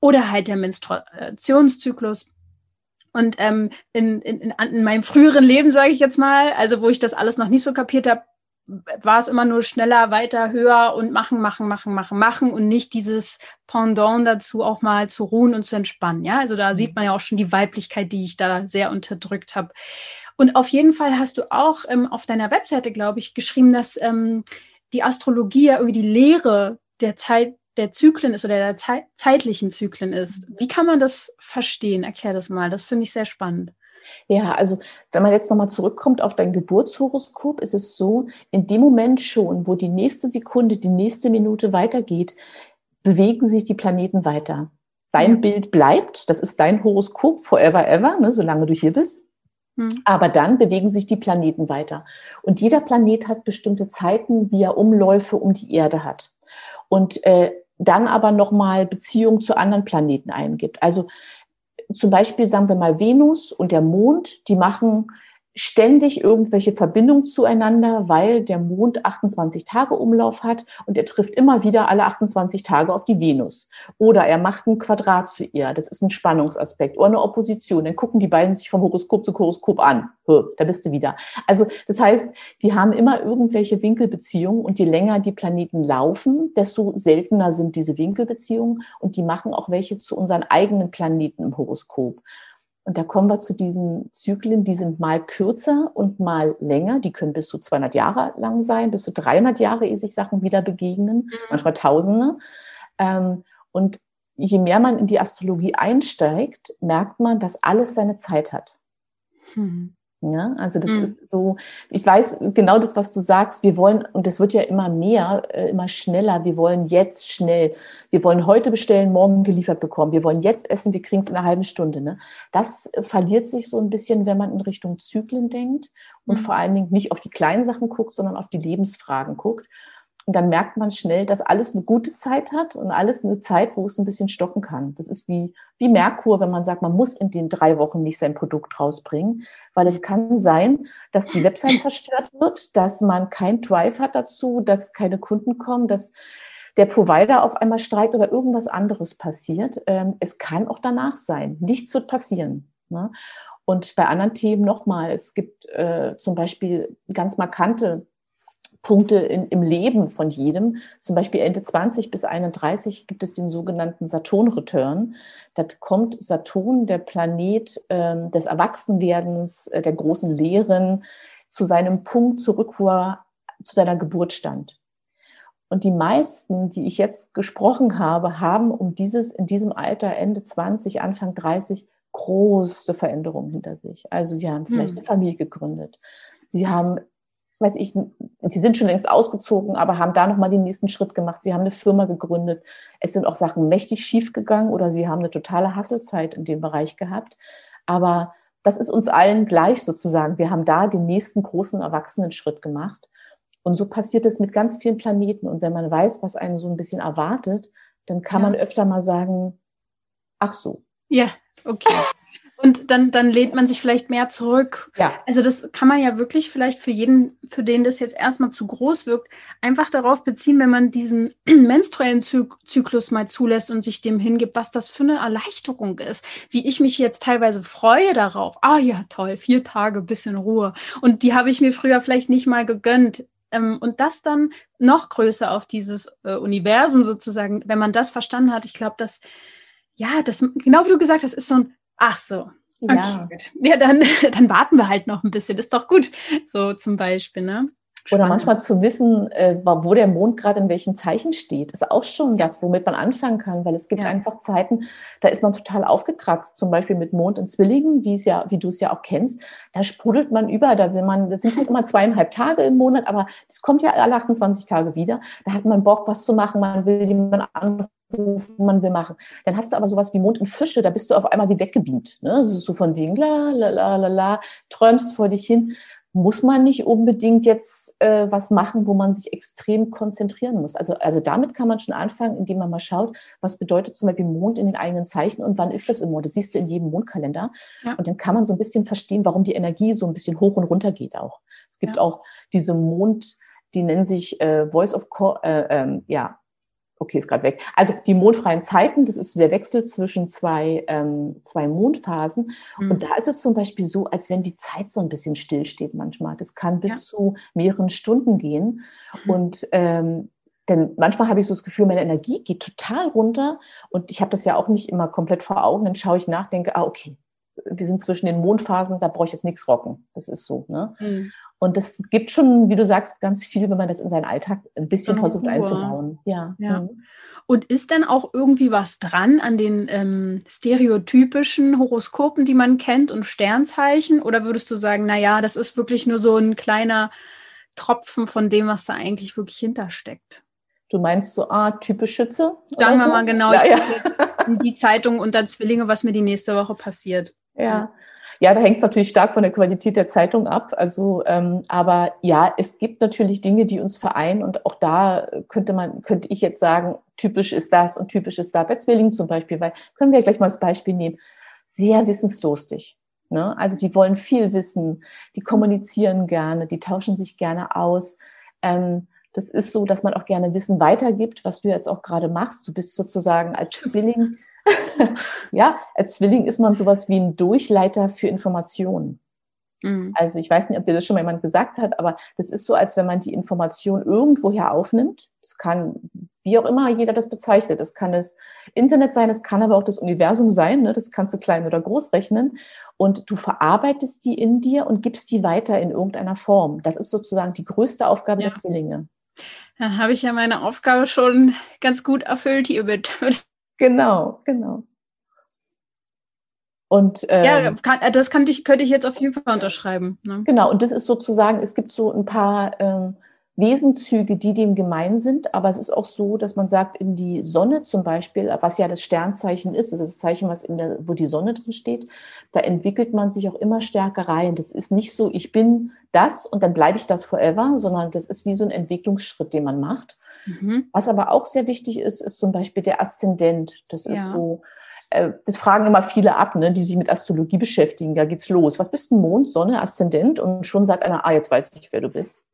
oder halt der Menstruationszyklus. Und ähm, in, in, in meinem früheren Leben, sage ich jetzt mal, also wo ich das alles noch nicht so kapiert habe, war es immer nur schneller, weiter, höher und machen, machen, machen, machen, machen und nicht dieses Pendant dazu auch mal zu ruhen und zu entspannen. Ja, also da mhm. sieht man ja auch schon die Weiblichkeit, die ich da sehr unterdrückt habe. Und auf jeden Fall hast du auch ähm, auf deiner Webseite, glaube ich, geschrieben, dass ähm, die Astrologie ja irgendwie die Lehre der Zeit der Zyklen ist oder der Zeit, zeitlichen Zyklen ist. Wie kann man das verstehen? Erklär das mal. Das finde ich sehr spannend. Ja, also wenn man jetzt nochmal zurückkommt auf dein Geburtshoroskop, ist es so, in dem Moment schon, wo die nächste Sekunde, die nächste Minute weitergeht, bewegen sich die Planeten weiter. Dein ja. Bild bleibt, das ist dein Horoskop forever ever, ne, solange du hier bist. Hm. Aber dann bewegen sich die Planeten weiter. Und jeder Planet hat bestimmte Zeiten, wie er Umläufe um die Erde hat. Und äh, dann aber nochmal Beziehung zu anderen Planeten eingibt. Also zum Beispiel sagen wir mal Venus und der Mond, die machen ständig irgendwelche Verbindungen zueinander, weil der Mond 28 Tage Umlauf hat und er trifft immer wieder alle 28 Tage auf die Venus. Oder er macht ein Quadrat zu ihr. Das ist ein Spannungsaspekt oder eine Opposition. Dann gucken die beiden sich vom Horoskop zu Horoskop an. Da bist du wieder. Also das heißt, die haben immer irgendwelche Winkelbeziehungen und je länger die Planeten laufen, desto seltener sind diese Winkelbeziehungen und die machen auch welche zu unseren eigenen Planeten im Horoskop. Und da kommen wir zu diesen Zyklen, die sind mal kürzer und mal länger. Die können bis zu 200 Jahre lang sein, bis zu 300 Jahre, ehe sich Sachen wieder begegnen, mhm. manchmal Tausende. Ähm, und je mehr man in die Astrologie einsteigt, merkt man, dass alles seine Zeit hat. Mhm. Ja, also das mhm. ist so, ich weiß genau das, was du sagst. Wir wollen, und das wird ja immer mehr, äh, immer schneller. Wir wollen jetzt schnell. Wir wollen heute bestellen, morgen geliefert bekommen. Wir wollen jetzt essen, wir kriegen es in einer halben Stunde. Ne? Das äh, verliert sich so ein bisschen, wenn man in Richtung Zyklen denkt und mhm. vor allen Dingen nicht auf die kleinen Sachen guckt, sondern auf die Lebensfragen guckt. Und dann merkt man schnell, dass alles eine gute Zeit hat und alles eine Zeit, wo es ein bisschen stocken kann. Das ist wie, wie Merkur, wenn man sagt, man muss in den drei Wochen nicht sein Produkt rausbringen, weil es kann sein, dass die Website zerstört wird, dass man kein Drive hat dazu, dass keine Kunden kommen, dass der Provider auf einmal streikt oder irgendwas anderes passiert. Ähm, es kann auch danach sein. Nichts wird passieren. Ne? Und bei anderen Themen nochmal, es gibt äh, zum Beispiel ganz markante Punkte in, im Leben von jedem. Zum Beispiel Ende 20 bis 31 gibt es den sogenannten Saturn-Return. Da kommt Saturn, der Planet äh, des Erwachsenwerdens, äh, der großen Lehren, zu seinem Punkt zurück, wo er zu seiner Geburt stand. Und die meisten, die ich jetzt gesprochen habe, haben um dieses, in diesem Alter, Ende 20, Anfang 30, große Veränderungen hinter sich. Also sie haben vielleicht hm. eine Familie gegründet. Sie haben, weiß ich, sie sind schon längst ausgezogen, aber haben da nochmal den nächsten Schritt gemacht. Sie haben eine Firma gegründet. Es sind auch Sachen mächtig schief gegangen oder sie haben eine totale Hasselzeit in dem Bereich gehabt. Aber das ist uns allen gleich sozusagen. Wir haben da den nächsten großen Erwachsenen-Schritt gemacht. Und so passiert es mit ganz vielen Planeten. Und wenn man weiß, was einen so ein bisschen erwartet, dann kann ja. man öfter mal sagen, ach so. Ja, okay. Und dann, dann lehnt man sich vielleicht mehr zurück. Ja. Also das kann man ja wirklich vielleicht für jeden, für den das jetzt erstmal zu groß wirkt, einfach darauf beziehen, wenn man diesen menstruellen Zyklus mal zulässt und sich dem hingibt, was das für eine Erleichterung ist. Wie ich mich jetzt teilweise freue darauf. Ah ja, toll, vier Tage, bisschen Ruhe. Und die habe ich mir früher vielleicht nicht mal gegönnt. Ähm, und das dann noch größer auf dieses äh, Universum sozusagen, wenn man das verstanden hat, ich glaube, dass, ja, das, genau wie du gesagt hast, ist so ein, ach so. Okay, ja. gut. Ja, dann, dann warten wir halt noch ein bisschen, ist doch gut. So zum Beispiel, ne? Spannend. Oder manchmal zu wissen, äh, wo der Mond gerade in welchen Zeichen steht, ist auch schon das, womit man anfangen kann, weil es gibt ja. einfach Zeiten, da ist man total aufgekratzt, zum Beispiel mit Mond und Zwillingen, wie es ja, wie du es ja auch kennst, da sprudelt man über, da will man, das sind halt immer zweieinhalb Tage im Monat, aber es kommt ja alle 28 Tage wieder, da hat man Bock, was zu machen, man will jemanden anrufen, man will machen. Dann hast du aber sowas wie Mond und Fische, da bist du auf einmal wie weggebeamt. Ne? Das ist so von wegen la la la la la, träumst vor dich hin muss man nicht unbedingt jetzt äh, was machen, wo man sich extrem konzentrieren muss. Also, also damit kann man schon anfangen, indem man mal schaut, was bedeutet zum Beispiel Mond in den eigenen Zeichen und wann ist das im Mond. Das siehst du in jedem Mondkalender. Ja. Und dann kann man so ein bisschen verstehen, warum die Energie so ein bisschen hoch und runter geht auch. Es gibt ja. auch diese Mond, die nennen sich äh, Voice of Core, äh, ähm, ja, okay, ist gerade weg. Also die mondfreien Zeiten, das ist der Wechsel zwischen zwei, ähm, zwei Mondphasen. Mhm. Und da ist es zum Beispiel so, als wenn die Zeit so ein bisschen stillsteht manchmal. Das kann bis ja. zu mehreren Stunden gehen. Mhm. Und ähm, denn manchmal habe ich so das Gefühl, meine Energie geht total runter und ich habe das ja auch nicht immer komplett vor Augen. Dann schaue ich nach, denke, ah, okay, wir sind zwischen den Mondphasen, da brauche ich jetzt nichts rocken. Das ist so. Ne? Mhm. Und das gibt schon, wie du sagst, ganz viel, wenn man das in seinen Alltag ein bisschen versucht Ruhe. einzubauen. Ja. ja. Mhm. Und ist denn auch irgendwie was dran an den ähm, stereotypischen Horoskopen, die man kennt und Sternzeichen? Oder würdest du sagen, naja, das ist wirklich nur so ein kleiner Tropfen von dem, was da eigentlich wirklich hintersteckt? Du meinst so, ah, typisch Schütze? Sagen wir so? mal genau, ja, ja. die Zeitung unter Zwillinge, was mir die nächste Woche passiert. Ja. Ja, da hängt es natürlich stark von der Qualität der Zeitung ab. Also, ähm, aber ja, es gibt natürlich Dinge, die uns vereinen und auch da könnte man, könnte ich jetzt sagen, typisch ist das und typisch ist da. Bei Zwillingen zum Beispiel, weil können wir gleich mal als Beispiel nehmen. Sehr wissensdurstig. Ne? Also die wollen viel wissen, die kommunizieren gerne, die tauschen sich gerne aus. Ähm, das ist so, dass man auch gerne Wissen weitergibt, was du jetzt auch gerade machst. Du bist sozusagen als Zwilling ja, als Zwilling ist man sowas wie ein Durchleiter für Informationen. Mhm. Also ich weiß nicht, ob dir das schon mal jemand gesagt hat, aber das ist so, als wenn man die Information irgendwoher aufnimmt. Das kann, wie auch immer jeder das bezeichnet. Das kann das Internet sein, das kann aber auch das Universum sein. Ne? Das kannst du klein oder groß rechnen. Und du verarbeitest die in dir und gibst die weiter in irgendeiner Form. Das ist sozusagen die größte Aufgabe ja. der Zwillinge. Dann habe ich ja meine Aufgabe schon ganz gut erfüllt hiermit. Genau, genau. Und, ähm, ja, kann, äh, das kann ich, könnte ich jetzt auf jeden Fall unterschreiben. Ne? Genau, und das ist sozusagen, es gibt so ein paar ähm, Wesenzüge, die dem gemein sind, aber es ist auch so, dass man sagt, in die Sonne zum Beispiel, was ja das Sternzeichen ist, das ist das Zeichen, was in der, wo die Sonne drin steht, da entwickelt man sich auch immer stärker rein. Das ist nicht so, ich bin das und dann bleibe ich das forever, sondern das ist wie so ein Entwicklungsschritt, den man macht. Mhm. Was aber auch sehr wichtig ist, ist zum Beispiel der Aszendent. Das ja. ist so, äh, das fragen immer viele ab, ne, die sich mit Astrologie beschäftigen. Da geht's los. Was bist du? Mond, Sonne, Aszendent? Und schon sagt einer, ah, jetzt weiß ich, wer du bist.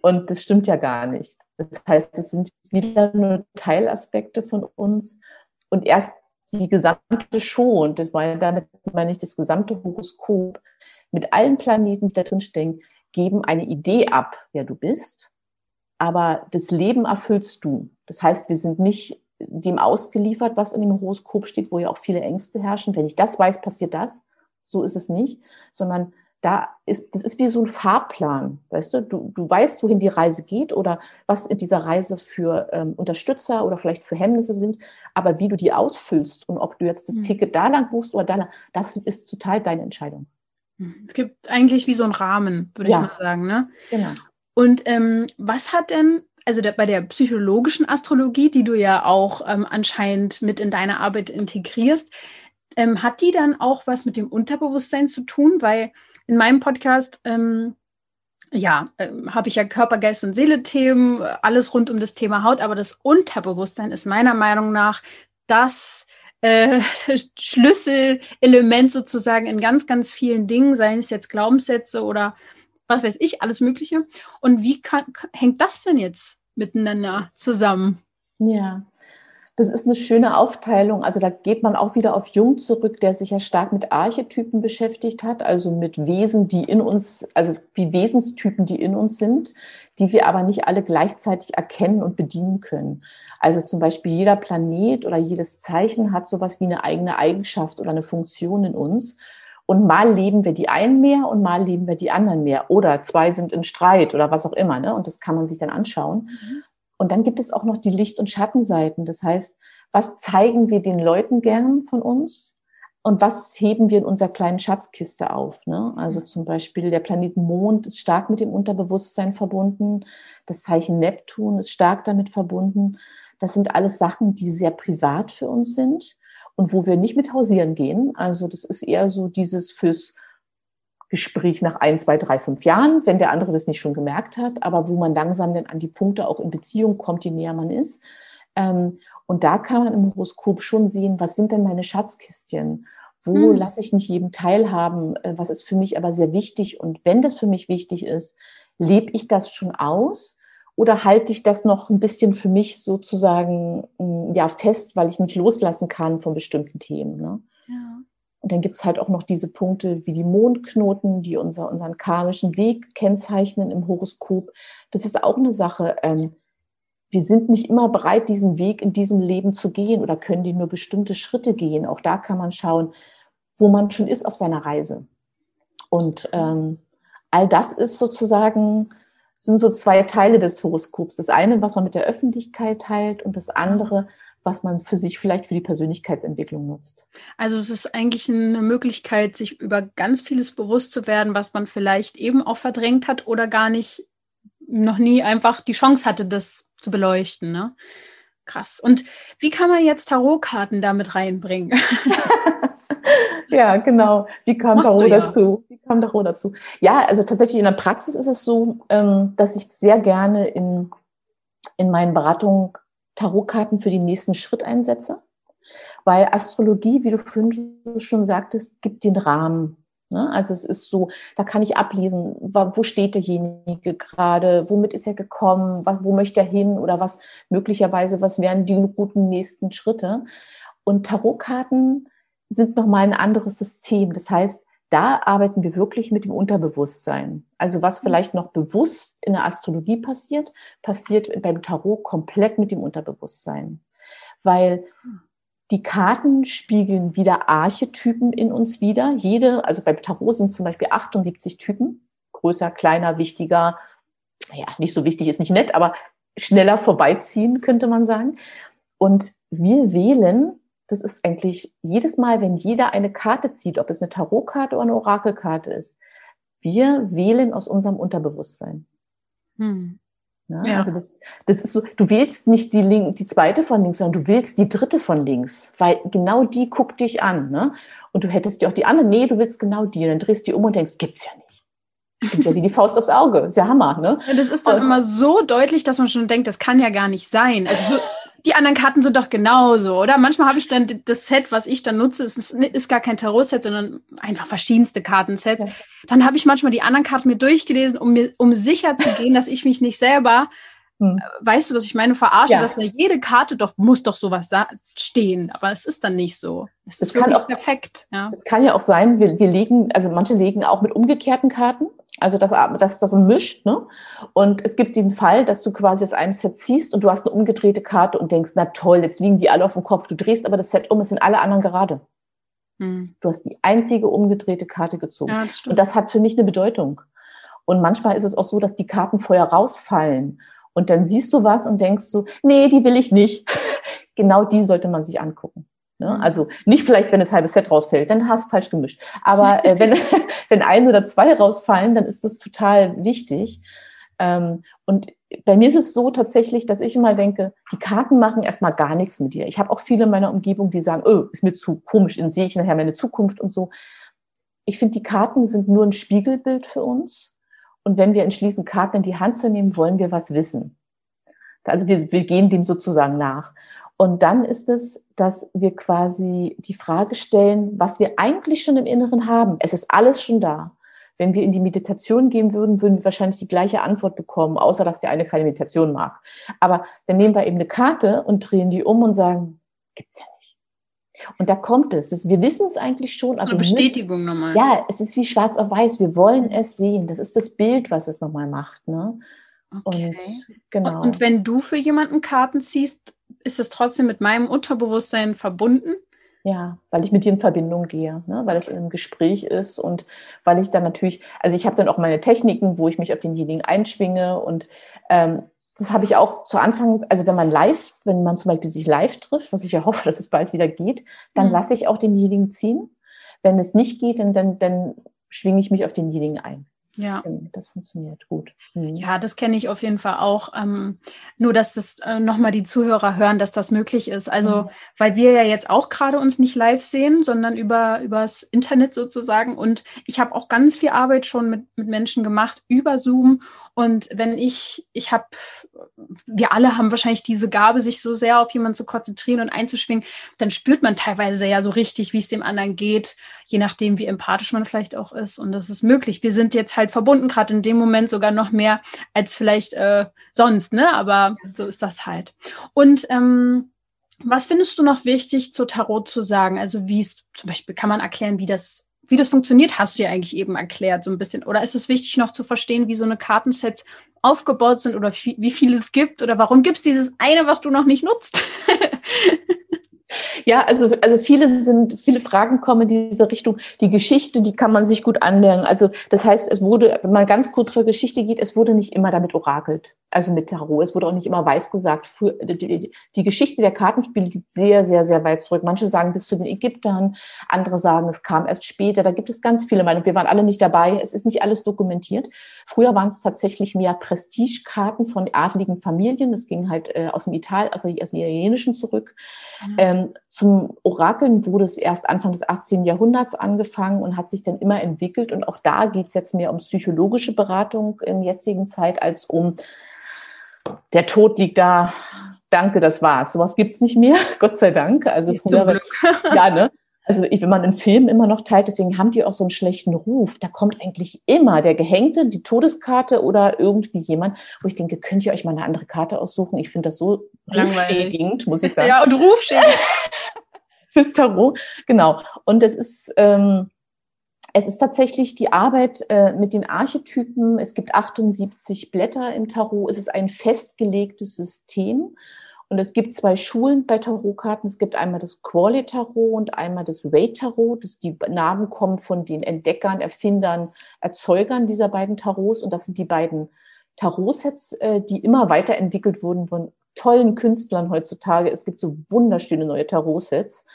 Und das stimmt ja gar nicht. Das heißt, es sind wieder nur Teilaspekte von uns. Und erst die gesamte Show, und das meine, damit meine ich das gesamte Horoskop, mit allen Planeten, die da drin stecken, geben eine Idee ab, wer du bist. Aber das Leben erfüllst du. Das heißt, wir sind nicht dem ausgeliefert, was in dem Horoskop steht, wo ja auch viele Ängste herrschen. Wenn ich das weiß, passiert das. So ist es nicht, sondern da ist, das ist wie so ein Fahrplan, weißt du? Du, du weißt, wohin die Reise geht oder was in dieser Reise für ähm, Unterstützer oder vielleicht für Hemmnisse sind, aber wie du die ausfüllst und ob du jetzt das mhm. Ticket da lang buchst oder da lang, das ist total deine Entscheidung. Mhm. Es gibt eigentlich wie so einen Rahmen, würde ja. ich mal sagen, ne? Genau. Und ähm, was hat denn, also der, bei der psychologischen Astrologie, die du ja auch ähm, anscheinend mit in deine Arbeit integrierst, ähm, hat die dann auch was mit dem Unterbewusstsein zu tun? Weil in meinem Podcast, ähm, ja, äh, habe ich ja Körper, Geist und Seele-Themen, alles rund um das Thema Haut, aber das Unterbewusstsein ist meiner Meinung nach das äh, Schlüsselelement sozusagen in ganz, ganz vielen Dingen, seien es jetzt Glaubenssätze oder was weiß ich, alles Mögliche. Und wie kann, hängt das denn jetzt miteinander zusammen? Ja, das ist eine schöne Aufteilung. Also da geht man auch wieder auf Jung zurück, der sich ja stark mit Archetypen beschäftigt hat, also mit Wesen, die in uns, also wie Wesenstypen, die in uns sind, die wir aber nicht alle gleichzeitig erkennen und bedienen können. Also zum Beispiel jeder Planet oder jedes Zeichen hat sowas wie eine eigene Eigenschaft oder eine Funktion in uns. Und mal leben wir die einen mehr und mal leben wir die anderen mehr. Oder zwei sind in Streit oder was auch immer. Ne? Und das kann man sich dann anschauen. Mhm. Und dann gibt es auch noch die Licht- und Schattenseiten. Das heißt, was zeigen wir den Leuten gern von uns? Und was heben wir in unserer kleinen Schatzkiste auf? Ne? Also zum Beispiel der Planet Mond ist stark mit dem Unterbewusstsein verbunden. Das Zeichen Neptun ist stark damit verbunden. Das sind alles Sachen, die sehr privat für uns sind und wo wir nicht mit hausieren gehen. Also das ist eher so dieses fürs Gespräch nach ein, zwei, drei, fünf Jahren, wenn der andere das nicht schon gemerkt hat, aber wo man langsam dann an die Punkte auch in Beziehung kommt, je näher man ist. Ähm, und da kann man im Horoskop schon sehen, was sind denn meine Schatzkistchen? Wo hm. lasse ich nicht jedem teilhaben? Äh, was ist für mich aber sehr wichtig? Und wenn das für mich wichtig ist, lebe ich das schon aus? Oder halte ich das noch ein bisschen für mich sozusagen mm, ja, fest, weil ich nicht loslassen kann von bestimmten Themen? Ne? Ja. Und dann gibt es halt auch noch diese Punkte wie die Mondknoten, die unser, unseren karmischen Weg kennzeichnen im Horoskop. Das ist auch eine Sache. Ähm, wir sind nicht immer bereit, diesen Weg in diesem Leben zu gehen oder können die nur bestimmte Schritte gehen. Auch da kann man schauen, wo man schon ist auf seiner Reise. Und ähm, all das ist sozusagen, sind so zwei Teile des Horoskops. Das eine, was man mit der Öffentlichkeit teilt und das andere, was man für sich vielleicht für die Persönlichkeitsentwicklung nutzt. Also es ist eigentlich eine Möglichkeit, sich über ganz vieles bewusst zu werden, was man vielleicht eben auch verdrängt hat oder gar nicht, noch nie einfach die Chance hatte, das zu beleuchten. Ne? Krass. Und wie kann man jetzt Tarotkarten damit reinbringen? ja, genau. Wie kam Tarot ja. dazu? Wie kam Tarot dazu? Ja, also tatsächlich in der Praxis ist es so, ähm, dass ich sehr gerne in, in meinen Beratungen Tarotkarten für den nächsten Schritt einsetze. Weil Astrologie, wie du vorhin schon sagtest, gibt den Rahmen. Ne? Also es ist so, da kann ich ablesen, wo steht derjenige gerade, womit ist er gekommen, wo möchte er hin oder was möglicherweise, was wären die guten nächsten Schritte. Und Tarotkarten sind nochmal ein anderes System. Das heißt, da arbeiten wir wirklich mit dem Unterbewusstsein. Also was mhm. vielleicht noch bewusst in der Astrologie passiert, passiert beim Tarot komplett mit dem Unterbewusstsein. Weil die Karten spiegeln wieder Archetypen in uns wieder. Jede, also beim Tarot sind zum Beispiel 78 Typen. Größer, kleiner, wichtiger. Naja, nicht so wichtig ist nicht nett, aber schneller vorbeiziehen, könnte man sagen. Und wir wählen das ist eigentlich jedes Mal, wenn jeder eine Karte zieht, ob es eine Tarotkarte oder eine Orakelkarte ist, wir wählen aus unserem Unterbewusstsein. Hm. Ja, ja. Also das, das ist so, du wählst nicht die, Link, die zweite von links, sondern du wählst die dritte von links, weil genau die guckt dich an. Ne? Und du hättest dir auch die andere, nee, du willst genau die. Und dann drehst du die um und denkst, gibt's ja nicht. Stimmt ja wie die Faust aufs Auge. Ist ja Hammer, ne? Ja, das ist dann und, immer so deutlich, dass man schon denkt, das kann ja gar nicht sein. Also die anderen Karten sind doch genauso, oder? Manchmal habe ich dann das Set, was ich dann nutze, ist, ist gar kein Tarot-Set, sondern einfach verschiedenste Kartensets. Ja. Dann habe ich manchmal die anderen Karten mir durchgelesen, um mir, um sicher zu gehen, dass ich mich nicht selber, hm. Äh, weißt du, was ich meine, verarsche, ja. dass da jede Karte doch, muss doch sowas stehen. Aber es ist dann nicht so. Es ist wirklich auch, perfekt. Ja. Das kann ja auch sein, wir, wir legen, also manche legen auch mit umgekehrten Karten. Also das, das, das man mischt, ne? Und es gibt den Fall, dass du quasi aus einem Set ziehst und du hast eine umgedrehte Karte und denkst, na toll, jetzt liegen die alle auf dem Kopf. Du drehst aber das Set um, es sind alle anderen gerade. Hm. Du hast die einzige umgedrehte Karte gezogen. Ja, das und das hat für mich eine Bedeutung. Und manchmal ist es auch so, dass die Karten vorher rausfallen. Und dann siehst du was und denkst so, nee, die will ich nicht. genau die sollte man sich angucken. Ne? Mhm. Also nicht vielleicht, wenn das halbe Set rausfällt, dann hast du falsch gemischt. Aber äh, wenn, wenn ein oder zwei rausfallen, dann ist das total wichtig. Ähm, und bei mir ist es so tatsächlich, dass ich immer denke, die Karten machen erstmal gar nichts mit dir. Ich habe auch viele in meiner Umgebung, die sagen, oh, ist mir zu komisch, dann sehe ich nachher meine Zukunft und so. Ich finde, die Karten sind nur ein Spiegelbild für uns. Und wenn wir entschließen, Karten in die Hand zu nehmen, wollen wir was wissen. Also wir, wir gehen dem sozusagen nach. Und dann ist es, dass wir quasi die Frage stellen, was wir eigentlich schon im Inneren haben. Es ist alles schon da. Wenn wir in die Meditation gehen würden, würden wir wahrscheinlich die gleiche Antwort bekommen, außer dass der eine keine Meditation mag. Aber dann nehmen wir eben eine Karte und drehen die um und sagen, gibt's ja nicht. Und da kommt es. Das, wir wissen es eigentlich schon. Aber eine Bestätigung nochmal. Ja, es ist wie schwarz auf weiß. Wir wollen es sehen. Das ist das Bild, was es nochmal macht. Ne? Okay. Und, genau. und wenn du für jemanden Karten ziehst, ist es trotzdem mit meinem Unterbewusstsein verbunden? Ja, weil ich mit dir in Verbindung gehe, ne? weil es im Gespräch ist und weil ich dann natürlich, also ich habe dann auch meine Techniken, wo ich mich auf denjenigen einschwinge und ähm, das habe ich auch zu Anfang, also wenn man live, wenn man zum Beispiel sich live trifft, was ich ja hoffe, dass es bald wieder geht, dann mhm. lasse ich auch denjenigen ziehen. Wenn es nicht geht, dann, dann, dann schwinge ich mich auf denjenigen ein. Ja. Das funktioniert gut. Mhm. Ja, das kenne ich auf jeden Fall auch. Ähm, nur, dass das äh, nochmal die Zuhörer hören, dass das möglich ist. Also, mhm. weil wir ja jetzt auch gerade uns nicht live sehen, sondern über übers Internet sozusagen. Und ich habe auch ganz viel Arbeit schon mit, mit Menschen gemacht über Zoom. Und wenn ich, ich habe, wir alle haben wahrscheinlich diese Gabe, sich so sehr auf jemanden zu konzentrieren und einzuschwingen, dann spürt man teilweise ja so richtig, wie es dem anderen geht, je nachdem, wie empathisch man vielleicht auch ist. Und das ist möglich. Wir sind jetzt halt verbunden, gerade in dem Moment sogar noch mehr als vielleicht äh, sonst, ne? Aber so ist das halt. Und ähm, was findest du noch wichtig zu Tarot zu sagen? Also wie es zum Beispiel kann man erklären, wie das wie das funktioniert, hast du ja eigentlich eben erklärt, so ein bisschen. Oder ist es wichtig noch zu verstehen, wie so eine Kartensets aufgebaut sind oder wie viel es gibt? Oder warum gibt es dieses eine, was du noch nicht nutzt? Ja, also, also viele sind, viele Fragen kommen in diese Richtung. Die Geschichte, die kann man sich gut anlernen. Also, das heißt, es wurde, wenn man ganz kurz zur Geschichte geht, es wurde nicht immer damit orakelt. Also mit Tarot. Es wurde auch nicht immer weiß gesagt. Für, die, die Geschichte der Kartenspiele liegt sehr, sehr, sehr weit zurück. Manche sagen bis zu den Ägyptern. Andere sagen, es kam erst später. Da gibt es ganz viele Meinungen. Wir waren alle nicht dabei. Es ist nicht alles dokumentiert. Früher waren es tatsächlich mehr Prestigekarten von adligen Familien. Das ging halt äh, aus dem Italien, also aus dem Italienischen zurück. Mhm. Ähm, zum Orakeln wurde es erst Anfang des 18. Jahrhunderts angefangen und hat sich dann immer entwickelt. Und auch da geht es jetzt mehr um psychologische Beratung in jetzigen Zeit als um der Tod liegt da, danke, das war's. Sowas gibt's nicht mehr, Gott sei Dank. Also früher, ja, ne? Also wenn man in Filmen immer noch teilt, deswegen haben die auch so einen schlechten Ruf. Da kommt eigentlich immer der Gehängte, die Todeskarte oder irgendwie jemand, wo ich denke, könnt ihr euch mal eine andere Karte aussuchen? Ich finde das so rufschädigend, muss ich sagen. Ja, und rufschädigend. Fürs Tarot, genau. Und es ist, ähm, es ist tatsächlich die Arbeit äh, mit den Archetypen. Es gibt 78 Blätter im Tarot. Es ist ein festgelegtes System. Und es gibt zwei Schulen bei Tarotkarten. Es gibt einmal das Quali Tarot und einmal das Weight Tarot. Das, die Namen kommen von den Entdeckern, Erfindern, Erzeugern dieser beiden Tarots. Und das sind die beiden Tarotsets, äh, die immer weiterentwickelt wurden von tollen Künstlern heutzutage. Es gibt so wunderschöne neue Tarotsets.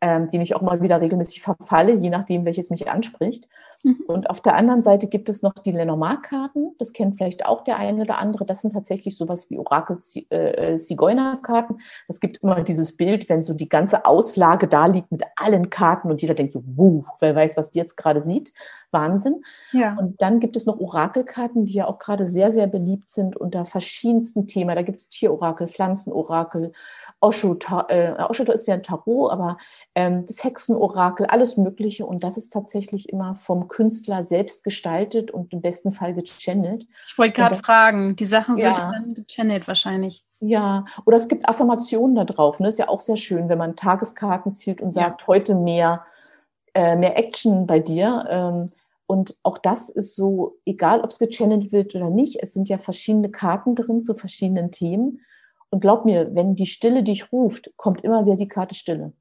Ähm, die ich auch mal wieder regelmäßig verfalle, je nachdem, welches mich anspricht. Mhm. Und auf der anderen Seite gibt es noch die Lenormand-Karten. Das kennt vielleicht auch der eine oder andere. Das sind tatsächlich sowas wie Orakel-Zigeuner-Karten. Äh, es gibt immer dieses Bild, wenn so die ganze Auslage da liegt mit allen Karten und jeder denkt so, wuh, wer weiß, was die jetzt gerade sieht. Wahnsinn. Ja. Und dann gibt es noch Orakelkarten, die ja auch gerade sehr, sehr beliebt sind unter verschiedensten Themen. Da gibt es Tierorakel, Pflanzenorakel, Osho, äh, Osho ist wie ein Tarot, aber das Hexenorakel, alles Mögliche. Und das ist tatsächlich immer vom Künstler selbst gestaltet und im besten Fall gechannelt. Ich wollte gerade fragen, die Sachen sind ja. dann gechannelt wahrscheinlich. Ja, oder es gibt Affirmationen da drauf. Ne? Ist ja auch sehr schön, wenn man Tageskarten zielt und sagt, ja. heute mehr, äh, mehr Action bei dir. Ähm, und auch das ist so, egal ob es gechannelt wird oder nicht, es sind ja verschiedene Karten drin zu verschiedenen Themen. Und glaub mir, wenn die Stille dich ruft, kommt immer wieder die Karte Stille.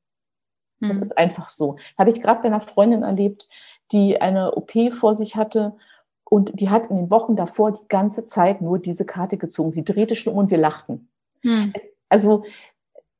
Das mhm. ist einfach so. Habe ich gerade bei einer Freundin erlebt, die eine OP vor sich hatte und die hat in den Wochen davor die ganze Zeit nur diese Karte gezogen. Sie drehte schon um und wir lachten. Mhm. Es, also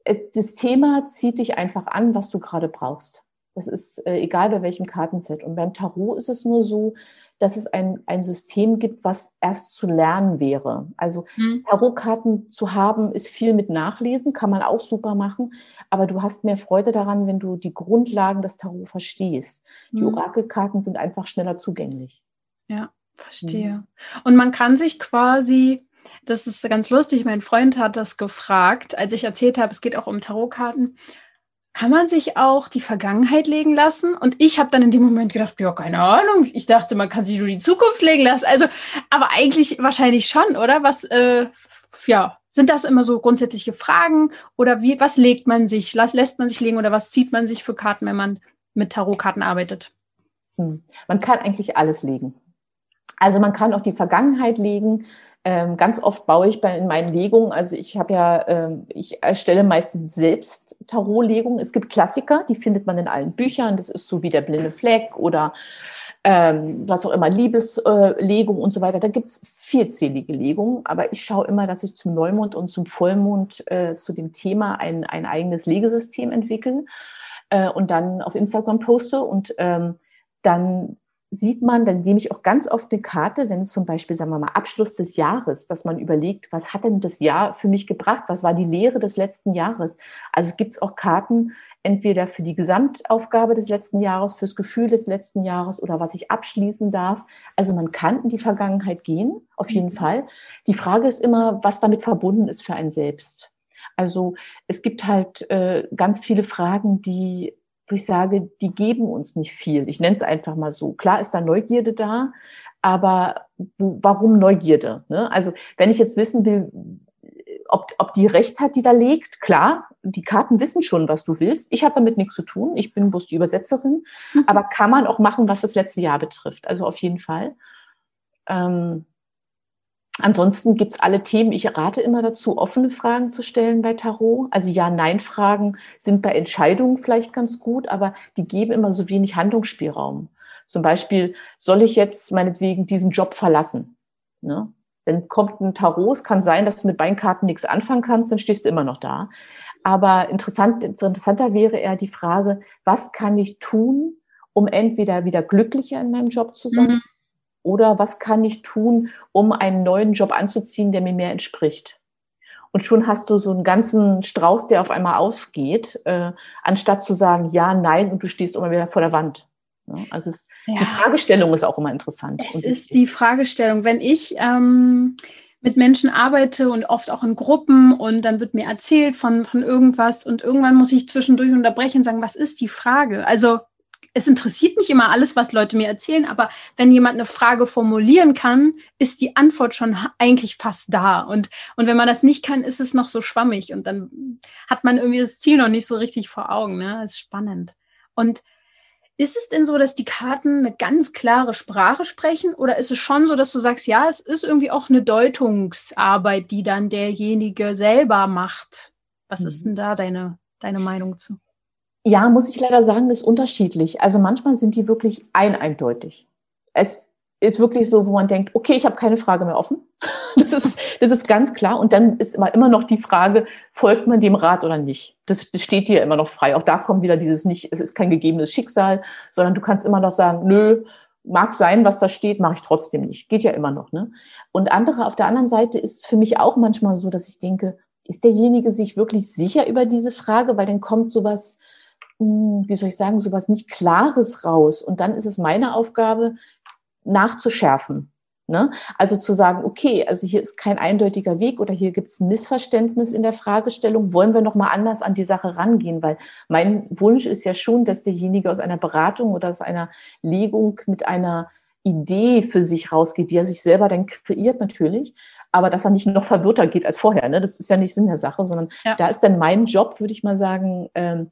das Thema zieht dich einfach an, was du gerade brauchst. Das ist äh, egal bei welchem Kartenset. Und beim Tarot ist es nur so, dass es ein, ein System gibt, was erst zu lernen wäre. Also mhm. Tarotkarten zu haben, ist viel mit Nachlesen, kann man auch super machen. Aber du hast mehr Freude daran, wenn du die Grundlagen des Tarot verstehst. Mhm. Die Orakelkarten sind einfach schneller zugänglich. Ja, verstehe. Mhm. Und man kann sich quasi das ist ganz lustig. Mein Freund hat das gefragt, als ich erzählt habe, es geht auch um Tarotkarten kann man sich auch die Vergangenheit legen lassen? Und ich habe dann in dem Moment gedacht, ja, keine Ahnung. Ich dachte, man kann sich nur die Zukunft legen lassen. Also, aber eigentlich wahrscheinlich schon, oder? Was, äh, ja, sind das immer so grundsätzliche Fragen? Oder wie, was legt man sich? Lässt man sich legen oder was zieht man sich für Karten, wenn man mit Tarotkarten arbeitet? Hm. Man kann eigentlich alles legen. Also man kann auch die Vergangenheit legen. Ähm, ganz oft baue ich bei in meinen Legungen, also ich habe ja, ähm, ich erstelle meistens selbst Tarotlegungen. Es gibt Klassiker, die findet man in allen Büchern. Das ist so wie der blinde Fleck oder ähm, was auch immer, Liebeslegung äh, und so weiter. Da gibt es vielzählige Legungen, aber ich schaue immer, dass ich zum Neumond und zum Vollmond äh, zu dem Thema ein, ein eigenes Legesystem entwickle äh, und dann auf Instagram poste und ähm, dann sieht man, dann nehme ich auch ganz oft eine Karte, wenn es zum Beispiel, sagen wir mal, Abschluss des Jahres, dass man überlegt, was hat denn das Jahr für mich gebracht? Was war die Lehre des letzten Jahres? Also gibt es auch Karten entweder für die Gesamtaufgabe des letzten Jahres, fürs Gefühl des letzten Jahres oder was ich abschließen darf. Also man kann in die Vergangenheit gehen, auf jeden mhm. Fall. Die Frage ist immer, was damit verbunden ist für ein selbst. Also es gibt halt äh, ganz viele Fragen, die wo ich sage, die geben uns nicht viel. Ich nenne es einfach mal so. Klar ist da Neugierde da, aber warum Neugierde? Ne? Also wenn ich jetzt wissen will, ob, ob die recht hat, die da legt, klar, die Karten wissen schon, was du willst. Ich habe damit nichts zu tun. Ich bin bloß die Übersetzerin. Mhm. Aber kann man auch machen, was das letzte Jahr betrifft. Also auf jeden Fall. Ähm, Ansonsten gibt's alle Themen. Ich rate immer dazu, offene Fragen zu stellen bei Tarot. Also Ja-Nein-Fragen sind bei Entscheidungen vielleicht ganz gut, aber die geben immer so wenig Handlungsspielraum. Zum Beispiel, soll ich jetzt meinetwegen diesen Job verlassen? Ne? Dann kommt ein Tarot, es kann sein, dass du mit Beinkarten nichts anfangen kannst, dann stehst du immer noch da. Aber interessant, interessanter wäre eher die Frage, was kann ich tun, um entweder wieder glücklicher in meinem Job zu sein mhm oder was kann ich tun, um einen neuen Job anzuziehen, der mir mehr entspricht? Und schon hast du so einen ganzen Strauß, der auf einmal aufgeht, äh, anstatt zu sagen ja, nein und du stehst immer wieder vor der Wand. Ja, also es, ja. die Fragestellung ist auch immer interessant. Es ist die Fragestellung. Wenn ich ähm, mit Menschen arbeite und oft auch in Gruppen und dann wird mir erzählt von, von irgendwas und irgendwann muss ich zwischendurch unterbrechen und sagen, was ist die Frage? Also es interessiert mich immer alles, was Leute mir erzählen, aber wenn jemand eine Frage formulieren kann, ist die Antwort schon eigentlich fast da. Und, und wenn man das nicht kann, ist es noch so schwammig und dann hat man irgendwie das Ziel noch nicht so richtig vor Augen. Ne? Das ist spannend. Und ist es denn so, dass die Karten eine ganz klare Sprache sprechen oder ist es schon so, dass du sagst, ja, es ist irgendwie auch eine Deutungsarbeit, die dann derjenige selber macht? Was mhm. ist denn da deine, deine Meinung zu? Ja, muss ich leider sagen, ist unterschiedlich. Also manchmal sind die wirklich ein eindeutig. Es ist wirklich so, wo man denkt, okay, ich habe keine Frage mehr offen. Das ist, das ist ganz klar. Und dann ist immer, immer noch die Frage, folgt man dem Rat oder nicht? Das, steht dir immer noch frei. Auch da kommt wieder dieses nicht, es ist kein gegebenes Schicksal, sondern du kannst immer noch sagen, nö, mag sein, was da steht, mache ich trotzdem nicht. Geht ja immer noch. Ne? Und andere, auf der anderen Seite ist es für mich auch manchmal so, dass ich denke, ist derjenige sich wirklich sicher über diese Frage? Weil dann kommt sowas, wie soll ich sagen, sowas nicht Klares raus. Und dann ist es meine Aufgabe, nachzuschärfen. Ne? Also zu sagen, okay, also hier ist kein eindeutiger Weg oder hier gibt es ein Missverständnis in der Fragestellung, wollen wir nochmal anders an die Sache rangehen? Weil mein Wunsch ist ja schon, dass derjenige aus einer Beratung oder aus einer Legung mit einer Idee für sich rausgeht, die er sich selber dann kreiert natürlich, aber dass er nicht noch verwirrter geht als vorher. Ne? Das ist ja nicht Sinn der Sache, sondern ja. da ist dann mein Job, würde ich mal sagen, ähm,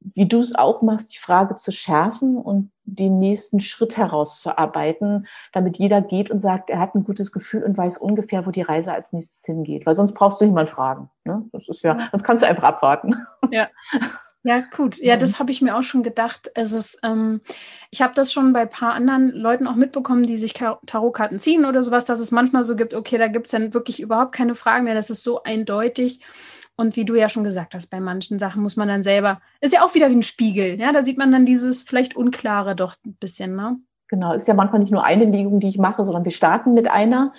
wie du es auch machst, die Frage zu schärfen und den nächsten Schritt herauszuarbeiten, damit jeder geht und sagt, er hat ein gutes Gefühl und weiß ungefähr, wo die Reise als nächstes hingeht. Weil sonst brauchst du niemand fragen. Ne? Das ist ja, sonst kannst du einfach abwarten. Ja. Ja, gut. Ja, das habe ich mir auch schon gedacht. Es ist, ähm, ich habe das schon bei ein paar anderen Leuten auch mitbekommen, die sich Tarotkarten ziehen oder sowas, dass es manchmal so gibt, okay, da gibt es dann wirklich überhaupt keine Fragen mehr. Das ist so eindeutig. Und wie du ja schon gesagt hast, bei manchen Sachen muss man dann selber, ist ja auch wieder wie ein Spiegel, ja, da sieht man dann dieses vielleicht Unklare doch ein bisschen, ne? Genau, ist ja manchmal nicht nur eine Legung, die ich mache, sondern wir starten mit einer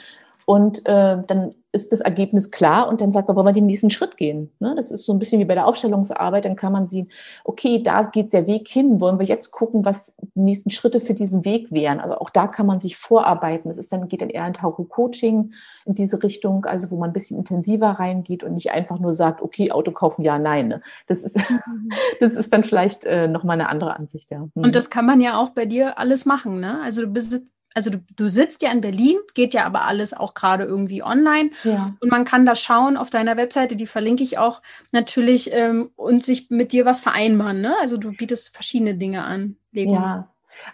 und äh, dann ist das Ergebnis klar und dann sagt man, wollen wir den nächsten Schritt gehen. Ne? Das ist so ein bisschen wie bei der Aufstellungsarbeit, dann kann man sehen, okay, da geht der Weg hin, wollen wir jetzt gucken, was die nächsten Schritte für diesen Weg wären. Also auch da kann man sich vorarbeiten. Das ist dann, geht dann eher ein Tarot-Coaching in diese Richtung, also wo man ein bisschen intensiver reingeht und nicht einfach nur sagt, okay, Auto kaufen, ja, nein. Ne? Das, ist, mhm. das ist dann vielleicht äh, nochmal eine andere Ansicht, ja. Mhm. Und das kann man ja auch bei dir alles machen, ne? Also du bist also du, du, sitzt ja in Berlin, geht ja aber alles auch gerade irgendwie online. Ja. Und man kann da schauen auf deiner Webseite, die verlinke ich auch natürlich, ähm, und sich mit dir was vereinbaren. Ne? Also du bietest verschiedene Dinge an. Legung. Ja.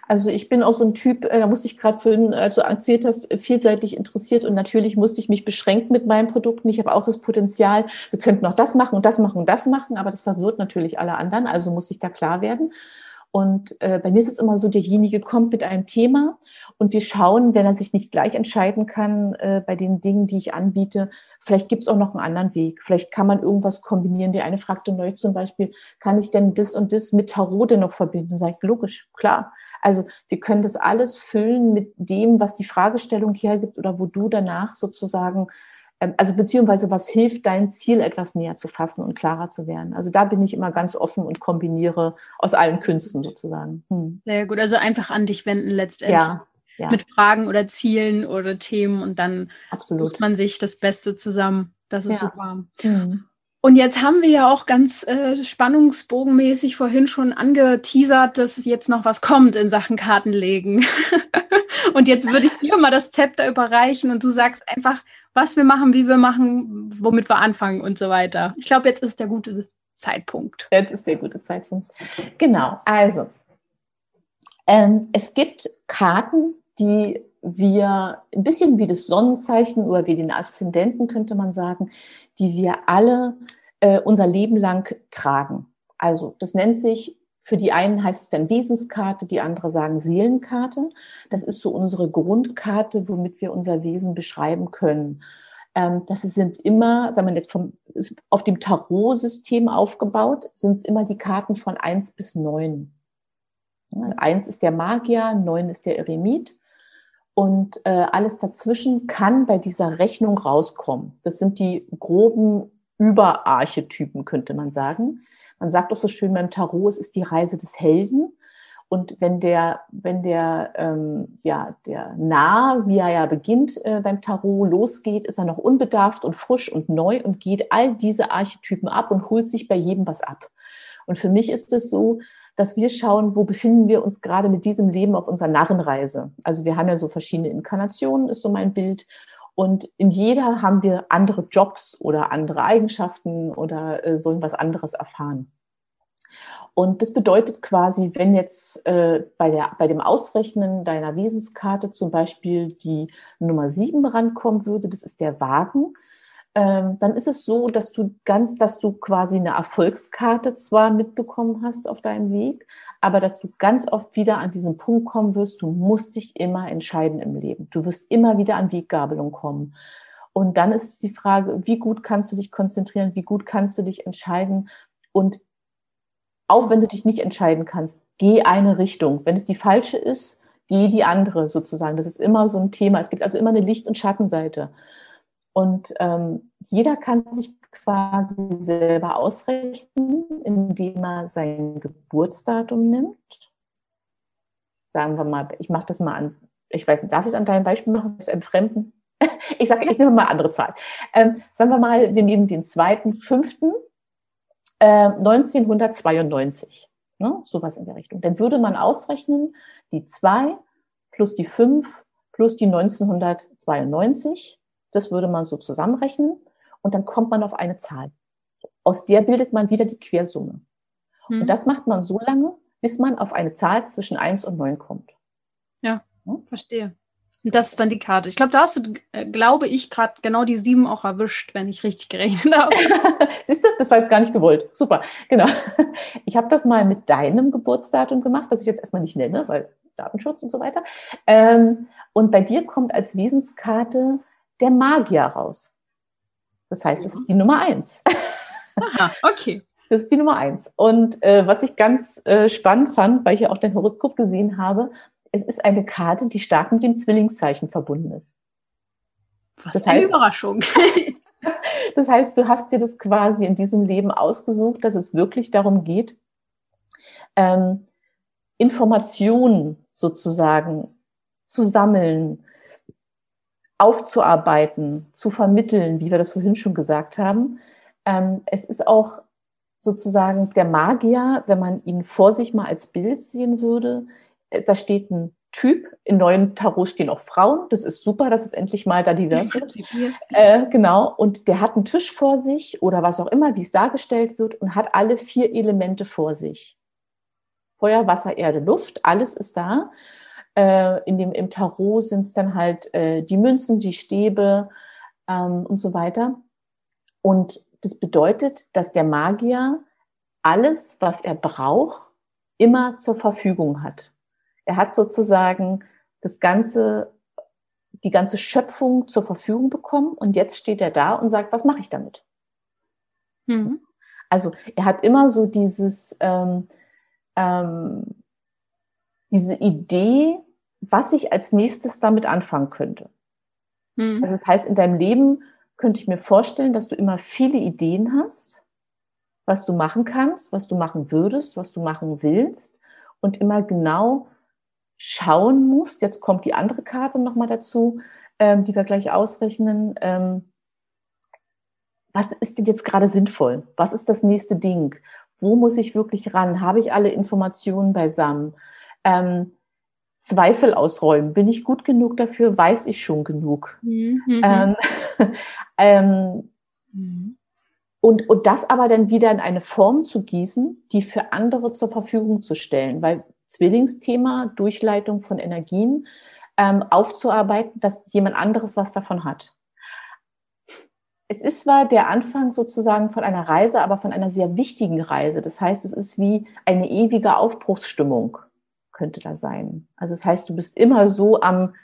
Also ich bin auch so ein Typ, äh, da musste ich gerade vorhin, als du erzählt hast, vielseitig interessiert und natürlich musste ich mich beschränken mit meinen Produkten. Ich habe auch das Potenzial, wir könnten auch das machen und das machen und das machen, aber das verwirrt natürlich alle anderen, also muss ich da klar werden. Und äh, bei mir ist es immer so, derjenige kommt mit einem Thema und wir schauen, wenn er sich nicht gleich entscheiden kann äh, bei den Dingen, die ich anbiete, vielleicht gibt es auch noch einen anderen Weg. Vielleicht kann man irgendwas kombinieren. Die eine fragte neu zum Beispiel, kann ich denn das und das mit Tarot denn noch verbinden? Sag ich, logisch, klar. Also wir können das alles füllen mit dem, was die Fragestellung hergibt oder wo du danach sozusagen also beziehungsweise was hilft, dein Ziel etwas näher zu fassen und klarer zu werden. Also da bin ich immer ganz offen und kombiniere aus allen Künsten sozusagen. Hm. Sehr gut, also einfach an dich wenden letztendlich. Ja, ja. Mit Fragen oder Zielen oder Themen und dann Absolut. sucht man sich das Beste zusammen. Das ist ja. super. Hm. Und jetzt haben wir ja auch ganz äh, spannungsbogenmäßig vorhin schon angeteasert, dass jetzt noch was kommt in Sachen Kartenlegen. und jetzt würde ich dir mal das Zepter überreichen und du sagst einfach, was wir machen, wie wir machen, womit wir anfangen und so weiter. Ich glaube, jetzt ist der gute Zeitpunkt. Jetzt ist der gute Zeitpunkt. Genau, also ähm, es gibt Karten, die wir ein bisschen wie das Sonnenzeichen oder wie den Aszendenten könnte man sagen, die wir alle äh, unser Leben lang tragen. Also das nennt sich für die einen heißt es dann Wesenskarte, die andere sagen Seelenkarte. Das ist so unsere Grundkarte, womit wir unser Wesen beschreiben können. Ähm, das sind immer, wenn man jetzt vom, auf dem Tarot-System aufgebaut, sind es immer die Karten von eins bis neun. Eins ist der Magier, neun ist der Eremit. Und äh, alles dazwischen kann bei dieser Rechnung rauskommen. Das sind die groben Überarchetypen, könnte man sagen. Man sagt auch so schön beim Tarot, es ist die Reise des Helden. Und wenn der, wenn der, ähm, ja, der Nah, wie er ja beginnt äh, beim Tarot, losgeht, ist er noch unbedarft und frisch und neu und geht all diese Archetypen ab und holt sich bei jedem was ab. Und für mich ist es so, dass wir schauen, wo befinden wir uns gerade mit diesem Leben auf unserer Narrenreise. Also wir haben ja so verschiedene Inkarnationen, ist so mein Bild. Und in jeder haben wir andere Jobs oder andere Eigenschaften oder äh, sollen was anderes erfahren. Und das bedeutet quasi, wenn jetzt äh, bei, der, bei dem Ausrechnen deiner Wesenskarte zum Beispiel die Nummer sieben rankommen würde, das ist der Wagen, ähm, dann ist es so, dass du ganz, dass du quasi eine Erfolgskarte zwar mitbekommen hast auf deinem Weg, aber dass du ganz oft wieder an diesen Punkt kommen wirst, du musst dich immer entscheiden im Leben. Du wirst immer wieder an Weggabelung kommen. Und dann ist die Frage, wie gut kannst du dich konzentrieren, wie gut kannst du dich entscheiden und auch wenn du dich nicht entscheiden kannst, geh eine Richtung. Wenn es die falsche ist, geh die andere sozusagen. Das ist immer so ein Thema. Es gibt also immer eine Licht- und Schattenseite. Und ähm, jeder kann sich quasi selber ausrechnen, indem er sein Geburtsdatum nimmt. Sagen wir mal, ich mache das mal an, ich weiß nicht, darf ich es an deinem Beispiel machen, das entfremden? ich sage, ich nehme mal andere Zahl. Ähm, sagen wir mal, wir nehmen den zweiten, fünften, äh, 1992. Ne? Sowas in der Richtung. Dann würde man ausrechnen, die zwei plus die fünf plus die 1992 das würde man so zusammenrechnen und dann kommt man auf eine Zahl. Aus der bildet man wieder die Quersumme. Mhm. Und das macht man so lange, bis man auf eine Zahl zwischen 1 und 9 kommt. Ja, hm? verstehe. Und das ist dann die Karte. Ich glaube, da hast du, äh, glaube ich, gerade genau die sieben auch erwischt, wenn ich richtig gerechnet habe. Siehst du, das war jetzt gar nicht gewollt. Super, genau. Ich habe das mal mit deinem Geburtsdatum gemacht, das ich jetzt erstmal nicht nenne, weil Datenschutz und so weiter. Ähm, und bei dir kommt als Wesenskarte der Magier raus. Das heißt, es ist die Nummer eins. Aha, okay. Das ist die Nummer eins. Und äh, was ich ganz äh, spannend fand, weil ich ja auch dein Horoskop gesehen habe, es ist eine Karte, die stark mit dem Zwillingszeichen verbunden ist. Was das eine heißt, Überraschung. das heißt, du hast dir das quasi in diesem Leben ausgesucht, dass es wirklich darum geht, ähm, Informationen sozusagen zu sammeln, aufzuarbeiten, zu vermitteln, wie wir das vorhin schon gesagt haben. Ähm, es ist auch sozusagen der Magier, wenn man ihn vor sich mal als Bild sehen würde. Da steht ein Typ. In neuen Tarots stehen auch Frauen. Das ist super, dass es endlich mal da divers wird. Äh, genau. Und der hat einen Tisch vor sich oder was auch immer, wie es dargestellt wird und hat alle vier Elemente vor sich. Feuer, Wasser, Erde, Luft, alles ist da. Äh, in dem, Im Tarot sind es dann halt äh, die Münzen, die Stäbe ähm, und so weiter. Und das bedeutet, dass der Magier alles, was er braucht, immer zur Verfügung hat. Er hat sozusagen das ganze, die ganze Schöpfung zur Verfügung bekommen und jetzt steht er da und sagt, was mache ich damit? Mhm. Also er hat immer so dieses, ähm, ähm, diese Idee, was ich als nächstes damit anfangen könnte. Mhm. Also das heißt, in deinem Leben könnte ich mir vorstellen, dass du immer viele Ideen hast, was du machen kannst, was du machen würdest, was du machen willst und immer genau schauen musst. Jetzt kommt die andere Karte nochmal dazu, ähm, die wir gleich ausrechnen. Ähm, was ist denn jetzt gerade sinnvoll? Was ist das nächste Ding? Wo muss ich wirklich ran? Habe ich alle Informationen beisammen? Ähm, Zweifel ausräumen. Bin ich gut genug dafür? Weiß ich schon genug? Mhm. Ähm, ähm, mhm. und, und das aber dann wieder in eine Form zu gießen, die für andere zur Verfügung zu stellen, weil Zwillingsthema, Durchleitung von Energien, ähm, aufzuarbeiten, dass jemand anderes was davon hat. Es ist zwar der Anfang sozusagen von einer Reise, aber von einer sehr wichtigen Reise. Das heißt, es ist wie eine ewige Aufbruchsstimmung könnte da sein. Also das heißt, du bist immer so am,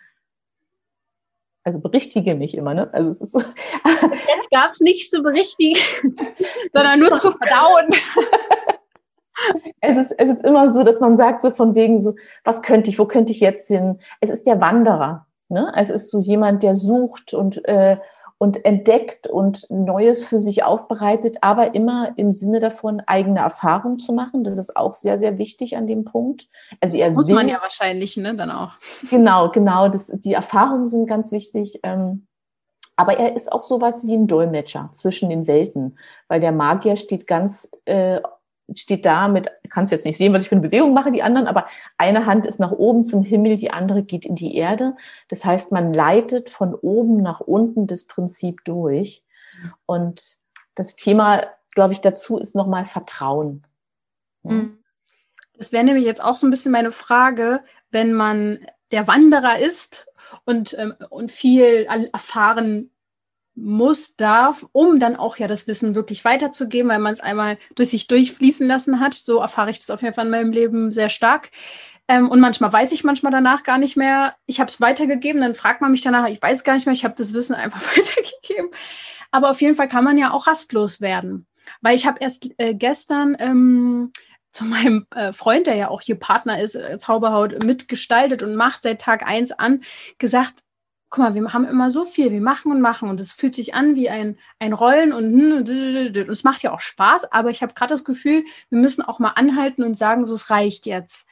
also berichtige mich immer, ne? Also es ist so. Das gab es nicht zu berichtigen, sondern nur zu verdauen. Es ist, es ist immer so, dass man sagt, so von wegen so, was könnte ich, wo könnte ich jetzt hin? Es ist der Wanderer. Ne? Es ist so jemand, der sucht und äh, und entdeckt und Neues für sich aufbereitet, aber immer im Sinne davon, eigene Erfahrung zu machen. Das ist auch sehr, sehr wichtig an dem Punkt. Also er Muss will, man ja wahrscheinlich, ne, dann auch. Genau, genau. Das, die Erfahrungen sind ganz wichtig. Ähm, aber er ist auch sowas wie ein Dolmetscher zwischen den Welten, weil der Magier steht ganz äh, steht da mit, kannst jetzt nicht sehen, was ich für eine Bewegung mache, die anderen, aber eine Hand ist nach oben zum Himmel, die andere geht in die Erde. Das heißt, man leitet von oben nach unten das Prinzip durch. Und das Thema, glaube ich, dazu ist nochmal Vertrauen. Mhm. Das wäre nämlich jetzt auch so ein bisschen meine Frage, wenn man der Wanderer ist und, ähm, und viel erfahren muss, darf, um dann auch ja das Wissen wirklich weiterzugeben, weil man es einmal durch sich durchfließen lassen hat. So erfahre ich das auf jeden Fall in meinem Leben sehr stark. Ähm, und manchmal weiß ich manchmal danach gar nicht mehr, ich habe es weitergegeben, dann fragt man mich danach, ich weiß gar nicht mehr, ich habe das Wissen einfach weitergegeben. Aber auf jeden Fall kann man ja auch rastlos werden. Weil ich habe erst äh, gestern ähm, zu meinem äh, Freund, der ja auch hier Partner ist, äh, Zauberhaut, mitgestaltet und macht seit Tag eins an, gesagt, guck mal, wir haben immer so viel, wir machen und machen und es fühlt sich an wie ein, ein Rollen und, und es macht ja auch Spaß, aber ich habe gerade das Gefühl, wir müssen auch mal anhalten und sagen, so es reicht jetzt.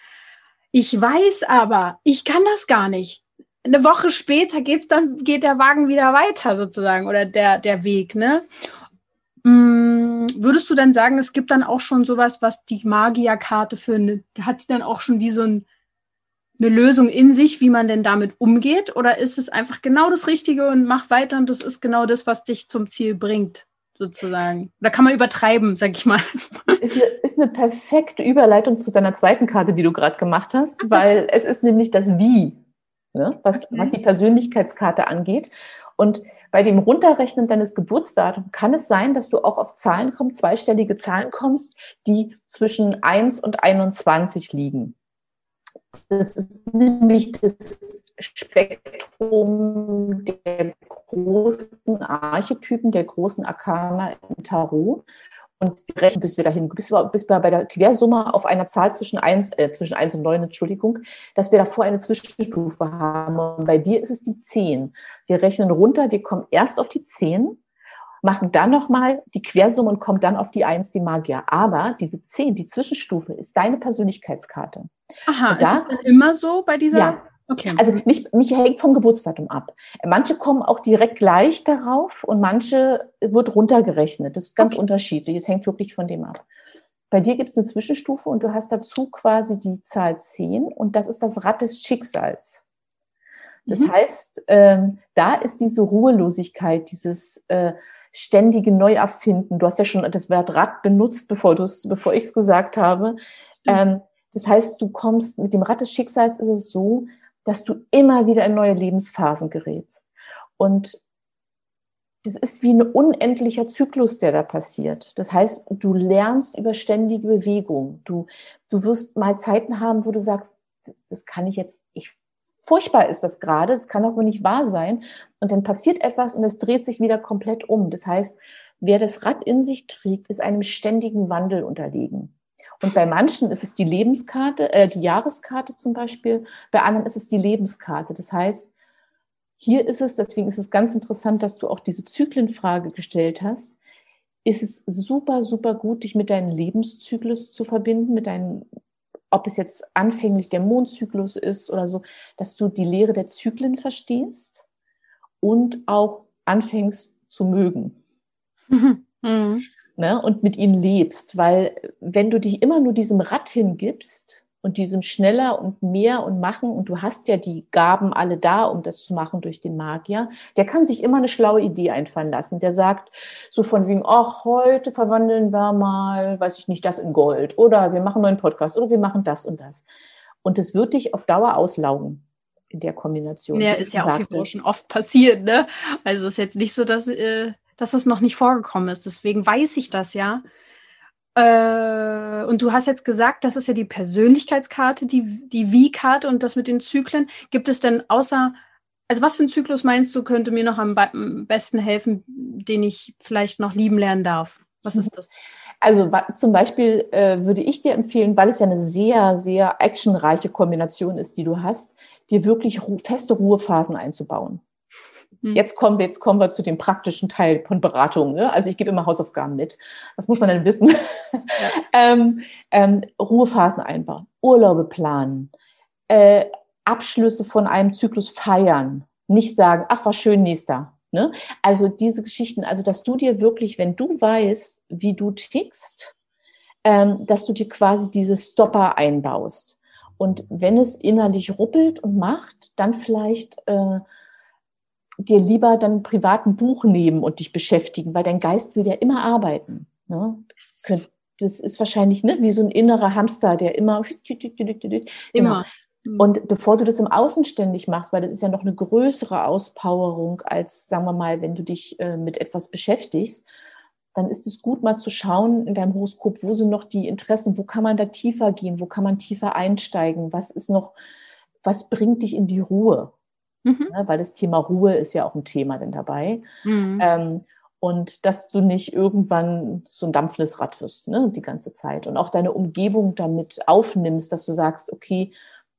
Ich weiß aber, ich kann das gar nicht. Eine Woche später geht's dann, geht der Wagen wieder weiter sozusagen oder der, der Weg, ne? Mm, würdest du dann sagen, es gibt dann auch schon sowas, was die Magierkarte für eine, hat die dann auch schon wie so ein eine Lösung in sich, wie man denn damit umgeht? Oder ist es einfach genau das Richtige und mach weiter und das ist genau das, was dich zum Ziel bringt, sozusagen? Oder kann man übertreiben, sag ich mal? Ist eine, ist eine perfekte Überleitung zu deiner zweiten Karte, die du gerade gemacht hast, weil es ist nämlich das Wie, ne? was, okay. was die Persönlichkeitskarte angeht. Und bei dem Runterrechnen deines Geburtsdatums kann es sein, dass du auch auf Zahlen kommst, zweistellige Zahlen kommst, die zwischen 1 und 21 liegen. Das ist nämlich das Spektrum der großen Archetypen, der großen Arkana im Tarot. Und rechnen, bis wir dahin, bis wir, bis wir bei der Quersumme auf einer Zahl zwischen 1, äh, zwischen 1 und 9, Entschuldigung, dass wir davor eine Zwischenstufe haben. Und bei dir ist es die 10. Wir rechnen runter, wir kommen erst auf die 10 machen dann nochmal die Quersumme und kommen dann auf die Eins, die Magier. Aber diese Zehn, die Zwischenstufe, ist deine Persönlichkeitskarte. Aha, da, ist es denn immer so bei dieser? Ja. Okay. Also nicht, nicht hängt vom Geburtsdatum ab. Manche kommen auch direkt gleich darauf und manche wird runtergerechnet. Das ist ganz okay. unterschiedlich. Es hängt wirklich von dem ab. Bei dir gibt es eine Zwischenstufe und du hast dazu quasi die Zahl 10 und das ist das Rad des Schicksals. Das mhm. heißt, ähm, da ist diese Ruhelosigkeit, dieses äh, ständige Neuerfinden. Du hast ja schon das Wort Rad benutzt, bevor, bevor ich es gesagt habe. Ähm, das heißt, du kommst mit dem Rad des Schicksals ist es so, dass du immer wieder in neue Lebensphasen gerätst. Und das ist wie ein unendlicher Zyklus, der da passiert. Das heißt, du lernst über ständige Bewegung. Du, du wirst mal Zeiten haben, wo du sagst, das, das kann ich jetzt, ich furchtbar ist das gerade, es kann aber nicht wahr sein. Und dann passiert etwas und es dreht sich wieder komplett um. Das heißt, wer das Rad in sich trägt, ist einem ständigen Wandel unterlegen. Und bei manchen ist es die Lebenskarte, äh, die Jahreskarte zum Beispiel, bei anderen ist es die Lebenskarte. Das heißt, hier ist es, deswegen ist es ganz interessant, dass du auch diese Zyklenfrage gestellt hast, ist es super, super gut, dich mit deinem Lebenszyklus zu verbinden, mit deinen ob es jetzt anfänglich der Mondzyklus ist oder so, dass du die Lehre der Zyklen verstehst und auch anfängst zu mögen. Mhm. Ne? Und mit ihnen lebst, weil wenn du dich immer nur diesem Rad hingibst, und diesem schneller und mehr und machen, und du hast ja die Gaben alle da, um das zu machen durch den Magier, der kann sich immer eine schlaue Idee einfallen lassen. Der sagt so von wegen, ach, heute verwandeln wir mal, weiß ich nicht, das in Gold oder wir machen einen neuen Podcast oder wir machen das und das. Und es wird dich auf Dauer auslaugen in der Kombination. Ja, ist ja auch schon oft passiert, ne? Also ist jetzt nicht so, dass, äh, dass es noch nicht vorgekommen ist. Deswegen weiß ich das ja. Äh, und du hast jetzt gesagt, das ist ja die Persönlichkeitskarte, die, die Wie-Karte und das mit den Zyklen. Gibt es denn außer, also was für ein Zyklus meinst du, könnte mir noch am besten helfen, den ich vielleicht noch lieben lernen darf? Was ist das? Also zum Beispiel äh, würde ich dir empfehlen, weil es ja eine sehr, sehr actionreiche Kombination ist, die du hast, dir wirklich feste Ruhephasen einzubauen. Hm. Jetzt kommen wir, jetzt kommen wir zu dem praktischen Teil von Beratung. Ne? Also ich gebe immer Hausaufgaben mit. Was muss man denn wissen? Ja. ähm, ähm, Ruhephasen einbauen, Urlaube planen, äh, Abschlüsse von einem Zyklus feiern. Nicht sagen, ach, war schön, nächster. Ne? Also diese Geschichten, also dass du dir wirklich, wenn du weißt, wie du tickst, ähm, dass du dir quasi diese Stopper einbaust. Und wenn es innerlich ruppelt und macht, dann vielleicht äh, dir lieber dann ein privaten Buch nehmen und dich beschäftigen, weil dein Geist will ja immer arbeiten. Ne? Das ist wahrscheinlich ne, wie so ein innerer Hamster, der immer. Immer. Mhm. Und bevor du das im Außen ständig machst, weil das ist ja noch eine größere Auspowerung als, sagen wir mal, wenn du dich äh, mit etwas beschäftigst, dann ist es gut, mal zu schauen in deinem Horoskop, wo sind noch die Interessen, wo kann man da tiefer gehen, wo kann man tiefer einsteigen, was ist noch, was bringt dich in die Ruhe? Mhm. Ja, weil das Thema Ruhe ist ja auch ein Thema denn dabei. Mhm. Ähm, und dass du nicht irgendwann so ein dampfendes Rad wirst, ne, die ganze Zeit. Und auch deine Umgebung damit aufnimmst, dass du sagst, okay,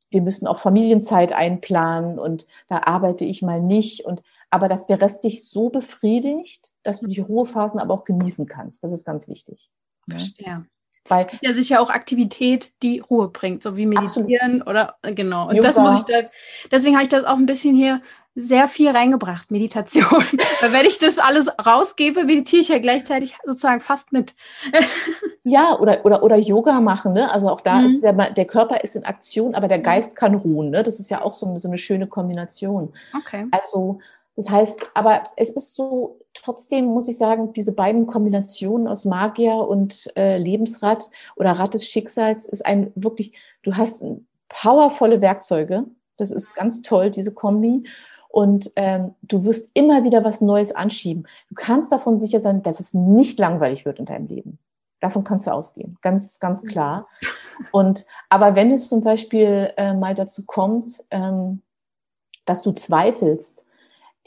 wir müssen auch Familienzeit einplanen und da arbeite ich mal nicht. Und aber dass der Rest dich so befriedigt, dass du die Ruhephasen aber auch genießen kannst. Das ist ganz wichtig. Verstehe. Weil es gibt ja sicher auch Aktivität, die Ruhe bringt, so wie Meditieren absolut. oder äh, genau. Und Yoga. das muss ich da, deswegen habe ich das auch ein bisschen hier sehr viel reingebracht, Meditation. Weil wenn ich das alles rausgebe, meditiere ich ja gleichzeitig sozusagen fast mit. ja, oder, oder, oder Yoga machen, ne? Also auch da mhm. ist ja der Körper ist in Aktion, aber der mhm. Geist kann ruhen, ne? Das ist ja auch so, so eine schöne Kombination. Okay. Also das heißt, aber es ist so, trotzdem muss ich sagen, diese beiden Kombinationen aus Magier und äh, Lebensrad oder Rad des Schicksals ist ein wirklich, du hast powervolle Werkzeuge. Das ist ganz toll, diese Kombi. Und ähm, du wirst immer wieder was Neues anschieben. Du kannst davon sicher sein, dass es nicht langweilig wird in deinem Leben. Davon kannst du ausgehen, ganz, ganz klar. Und aber wenn es zum Beispiel äh, mal dazu kommt, ähm, dass du zweifelst,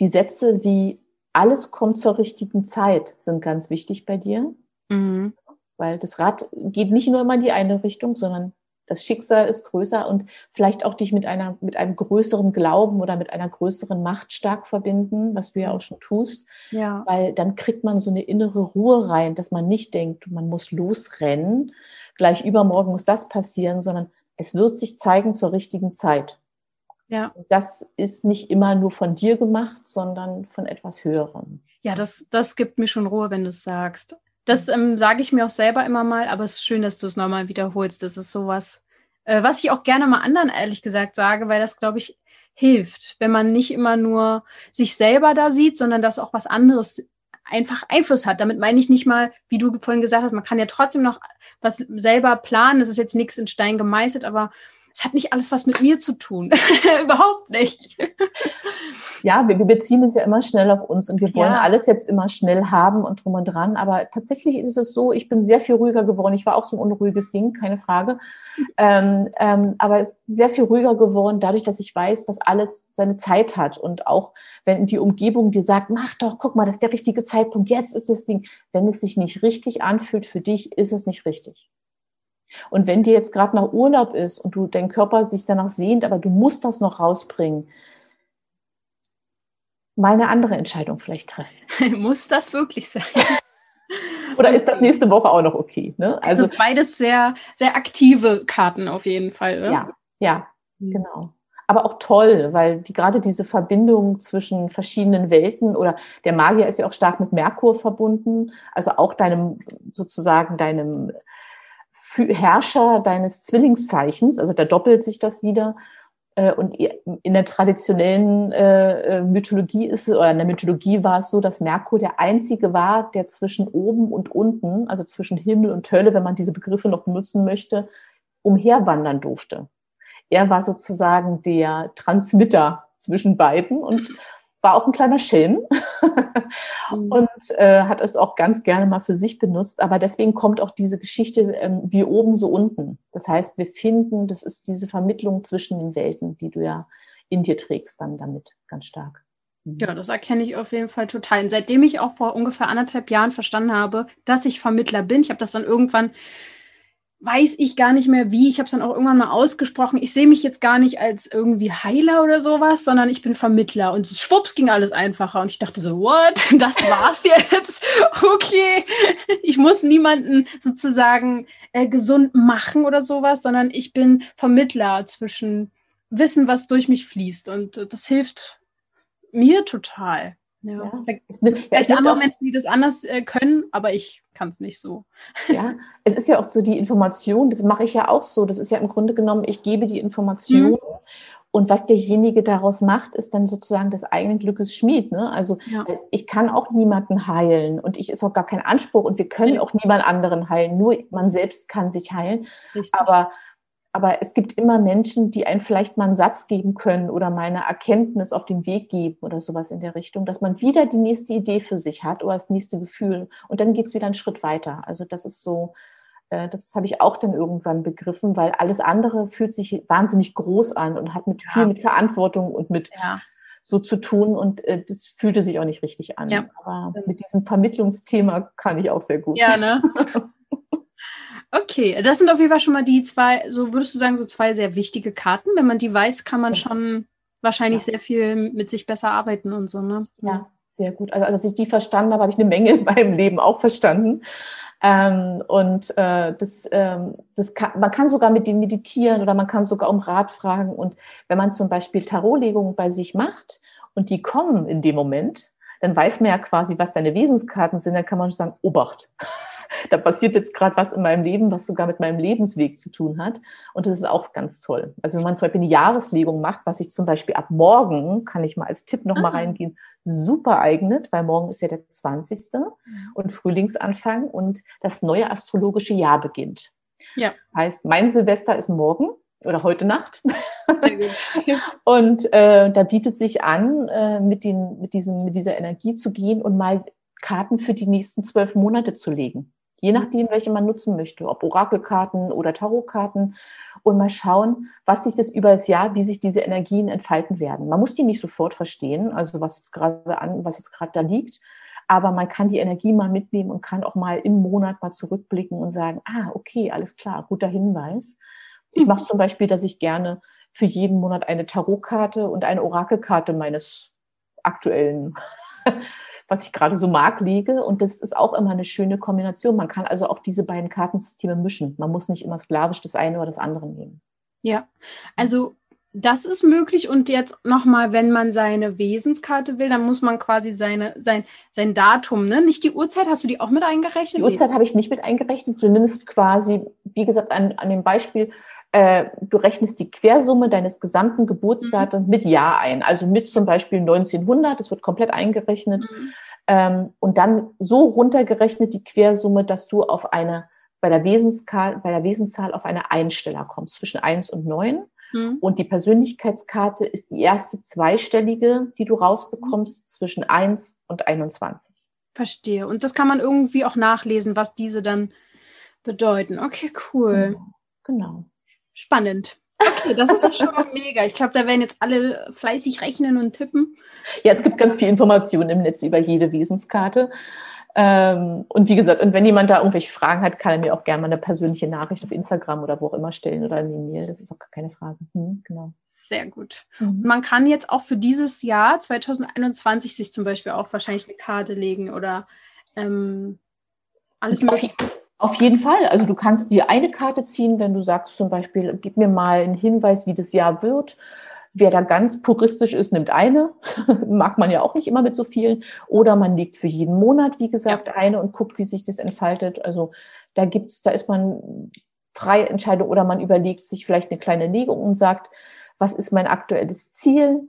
die Sätze wie alles kommt zur richtigen Zeit sind ganz wichtig bei dir. Mhm. Weil das Rad geht nicht nur immer in die eine Richtung, sondern das Schicksal ist größer und vielleicht auch dich mit einer, mit einem größeren Glauben oder mit einer größeren Macht stark verbinden, was du ja auch schon tust. Ja. Weil dann kriegt man so eine innere Ruhe rein, dass man nicht denkt, man muss losrennen, gleich übermorgen muss das passieren, sondern es wird sich zeigen zur richtigen Zeit. Ja. Das ist nicht immer nur von dir gemacht, sondern von etwas Höherem. Ja, das, das gibt mir schon Ruhe, wenn du es sagst. Das ähm, sage ich mir auch selber immer mal, aber es ist schön, dass du es nochmal wiederholst. Das ist sowas, äh, was ich auch gerne mal anderen ehrlich gesagt sage, weil das, glaube ich, hilft, wenn man nicht immer nur sich selber da sieht, sondern dass auch was anderes einfach Einfluss hat. Damit meine ich nicht mal, wie du vorhin gesagt hast, man kann ja trotzdem noch was selber planen. Das ist jetzt nichts in Stein gemeißelt, aber es hat nicht alles was mit mir zu tun. Überhaupt nicht. ja, wir, wir, beziehen es ja immer schnell auf uns und wir wollen ja. alles jetzt immer schnell haben und drum und dran. Aber tatsächlich ist es so, ich bin sehr viel ruhiger geworden. Ich war auch so ein unruhiges Ding, keine Frage. Ähm, ähm, aber es ist sehr viel ruhiger geworden, dadurch, dass ich weiß, dass alles seine Zeit hat. Und auch wenn die Umgebung dir sagt, mach doch, guck mal, das ist der richtige Zeitpunkt, jetzt ist das Ding. Wenn es sich nicht richtig anfühlt für dich, ist es nicht richtig. Und wenn dir jetzt gerade nach Urlaub ist und du dein Körper sich danach sehnt, aber du musst das noch rausbringen, mal eine andere Entscheidung vielleicht treffen. Muss das wirklich sein? Oder ist das nächste Woche auch noch okay? Ne? Also, also, beides sehr, sehr aktive Karten auf jeden Fall. Oder? Ja, ja, mhm. genau. Aber auch toll, weil die gerade diese Verbindung zwischen verschiedenen Welten oder der Magier ist ja auch stark mit Merkur verbunden, also auch deinem sozusagen deinem Herrscher deines Zwillingszeichens, also da doppelt sich das wieder. Äh, und in der traditionellen äh, äh, Mythologie ist oder in der Mythologie war es so, dass Merkur der einzige war, der zwischen oben und unten, also zwischen Himmel und Hölle, wenn man diese Begriffe noch benutzen möchte, umherwandern durfte. Er war sozusagen der Transmitter zwischen beiden und war auch ein kleiner Schelm mhm. und äh, hat es auch ganz gerne mal für sich benutzt. Aber deswegen kommt auch diese Geschichte ähm, wie oben so unten. Das heißt, wir finden, das ist diese Vermittlung zwischen den Welten, die du ja in dir trägst dann damit ganz stark. Mhm. Ja, das erkenne ich auf jeden Fall total. Und seitdem ich auch vor ungefähr anderthalb Jahren verstanden habe, dass ich Vermittler bin, ich habe das dann irgendwann weiß ich gar nicht mehr wie. Ich habe es dann auch irgendwann mal ausgesprochen. Ich sehe mich jetzt gar nicht als irgendwie Heiler oder sowas, sondern ich bin Vermittler. Und schwupps ging alles einfacher. Und ich dachte so, what? Das war's jetzt? Okay. Ich muss niemanden sozusagen äh, gesund machen oder sowas, sondern ich bin Vermittler zwischen Wissen, was durch mich fließt. Und äh, das hilft mir total. Ja. ja. Es nimmt, Vielleicht andere Menschen, die das anders äh, können, aber ich kann es nicht so. Ja, es ist ja auch so die Information, das mache ich ja auch so. Das ist ja im Grunde genommen, ich gebe die Information mhm. und was derjenige daraus macht, ist dann sozusagen das eigene Glückes Schmied. Ne? Also ja. Ich kann auch niemanden heilen und ich ist auch gar kein Anspruch und wir können auch niemand anderen heilen. Nur man selbst kann sich heilen. Richtig. Aber aber es gibt immer Menschen, die einen vielleicht mal einen Satz geben können oder mal eine Erkenntnis auf den Weg geben oder sowas in der Richtung, dass man wieder die nächste Idee für sich hat oder das nächste Gefühl. Und dann geht es wieder einen Schritt weiter. Also das ist so, äh, das habe ich auch dann irgendwann begriffen, weil alles andere fühlt sich wahnsinnig groß an und hat mit viel mit Verantwortung und mit ja. so zu tun und äh, das fühlte sich auch nicht richtig an. Ja. Aber mit diesem Vermittlungsthema kann ich auch sehr gut. Ja, ne? Okay, das sind auf jeden Fall schon mal die zwei, so würdest du sagen, so zwei sehr wichtige Karten. Wenn man die weiß, kann man schon wahrscheinlich ja. sehr viel mit sich besser arbeiten und so, ne? Ja, sehr gut. Also als ich die verstanden habe, habe ich eine Menge in meinem Leben auch verstanden. Ähm, und äh, das, ähm, das kann, man kann sogar mit denen meditieren oder man kann sogar um Rat fragen. Und wenn man zum Beispiel Tarotlegungen bei sich macht und die kommen in dem Moment, dann weiß man ja quasi, was deine Wesenskarten sind, dann kann man sagen, Obacht. da passiert jetzt gerade was in meinem Leben, was sogar mit meinem Lebensweg zu tun hat. Und das ist auch ganz toll. Also wenn man zum Beispiel eine Jahreslegung macht, was ich zum Beispiel ab morgen, kann ich mal als Tipp nochmal ah. reingehen, super eignet, weil morgen ist ja der 20. Mhm. und Frühlingsanfang und das neue astrologische Jahr beginnt. Ja. Das heißt, mein Silvester ist morgen oder heute Nacht. Sehr gut. und äh, da bietet sich an, äh, mit, den, mit, diesem, mit dieser Energie zu gehen und mal Karten für die nächsten zwölf Monate zu legen. Je mhm. nachdem, welche man nutzen möchte, ob Orakelkarten oder Tarotkarten und mal schauen, was sich das über das Jahr, wie sich diese Energien entfalten werden. Man muss die nicht sofort verstehen, also was jetzt gerade an, was jetzt gerade da liegt, aber man kann die Energie mal mitnehmen und kann auch mal im Monat mal zurückblicken und sagen, ah, okay, alles klar, guter Hinweis. Ich mache zum Beispiel, dass ich gerne für jeden Monat eine Tarotkarte und eine Orakelkarte meines aktuellen was ich gerade so mag, lege. Und das ist auch immer eine schöne Kombination. Man kann also auch diese beiden Kartensysteme mischen. Man muss nicht immer sklavisch das eine oder das andere nehmen. Ja, also das ist möglich. Und jetzt nochmal, wenn man seine Wesenskarte will, dann muss man quasi seine, sein, sein Datum, ne? Nicht die Uhrzeit, hast du die auch mit eingerechnet? Die Uhrzeit habe ich nicht mit eingerechnet. Du nimmst quasi, wie gesagt, an, an dem Beispiel, äh, du rechnest die Quersumme deines gesamten Geburtsdatums mhm. mit Jahr ein. Also mit zum Beispiel 1900, das wird komplett eingerechnet. Mhm. Ähm, und dann so runtergerechnet die Quersumme, dass du auf eine, bei der, Wesenszahl, bei der Wesenszahl auf eine Einsteller kommst, zwischen 1 und 9. Mhm. Und die Persönlichkeitskarte ist die erste zweistellige, die du rausbekommst, mhm. zwischen 1 und 21. Verstehe. Und das kann man irgendwie auch nachlesen, was diese dann bedeuten. Okay, cool. Genau. genau. Spannend. Okay, das ist doch schon mal mega. Ich glaube, da werden jetzt alle fleißig rechnen und tippen. Ja, es gibt ganz viel Informationen im Netz über jede Wesenskarte. Ähm, und wie gesagt, und wenn jemand da irgendwelche Fragen hat, kann er mir auch gerne mal eine persönliche Nachricht auf Instagram oder wo auch immer stellen oder eine E-Mail. Das ist auch gar keine Frage. Hm, genau. Sehr gut. Mhm. Man kann jetzt auch für dieses Jahr 2021 sich zum Beispiel auch wahrscheinlich eine Karte legen oder ähm, alles mögliche. Auf jeden Fall. Also du kannst dir eine Karte ziehen, wenn du sagst zum Beispiel, gib mir mal einen Hinweis, wie das Jahr wird. Wer da ganz puristisch ist, nimmt eine. Mag man ja auch nicht immer mit so vielen. Oder man legt für jeden Monat, wie gesagt, ja. eine und guckt, wie sich das entfaltet. Also da gibt's, da ist man freie Entscheidung oder man überlegt sich vielleicht eine kleine Legung und sagt, was ist mein aktuelles Ziel?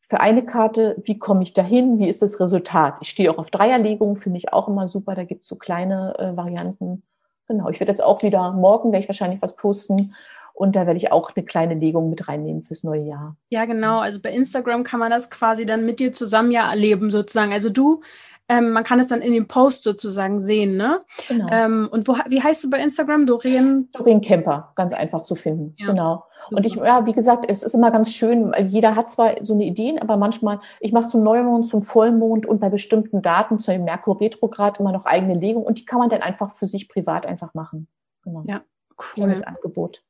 Für eine Karte, wie komme ich dahin? Wie ist das Resultat? Ich stehe auch auf Dreierlegungen, finde ich auch immer super. Da gibt's so kleine äh, Varianten. Genau, ich werde jetzt auch wieder, morgen werde ich wahrscheinlich was posten und da werde ich auch eine kleine Legung mit reinnehmen fürs neue Jahr. Ja, genau. Also bei Instagram kann man das quasi dann mit dir zusammen ja erleben, sozusagen. Also du, ähm, man kann es dann in dem Post sozusagen sehen, ne? Genau. Ähm, und wo, wie heißt du bei Instagram? Doreen? Doreen Kemper, ganz einfach zu finden. Ja. Genau. Super. Und ich, ja, wie gesagt, es ist immer ganz schön, jeder hat zwar so eine Ideen, aber manchmal, ich mache zum Neumond, zum Vollmond und bei bestimmten Daten, zum Merkur Retrograd immer noch eigene Legung und die kann man dann einfach für sich privat einfach machen. Genau. Ja. Cool. Tolles Angebot.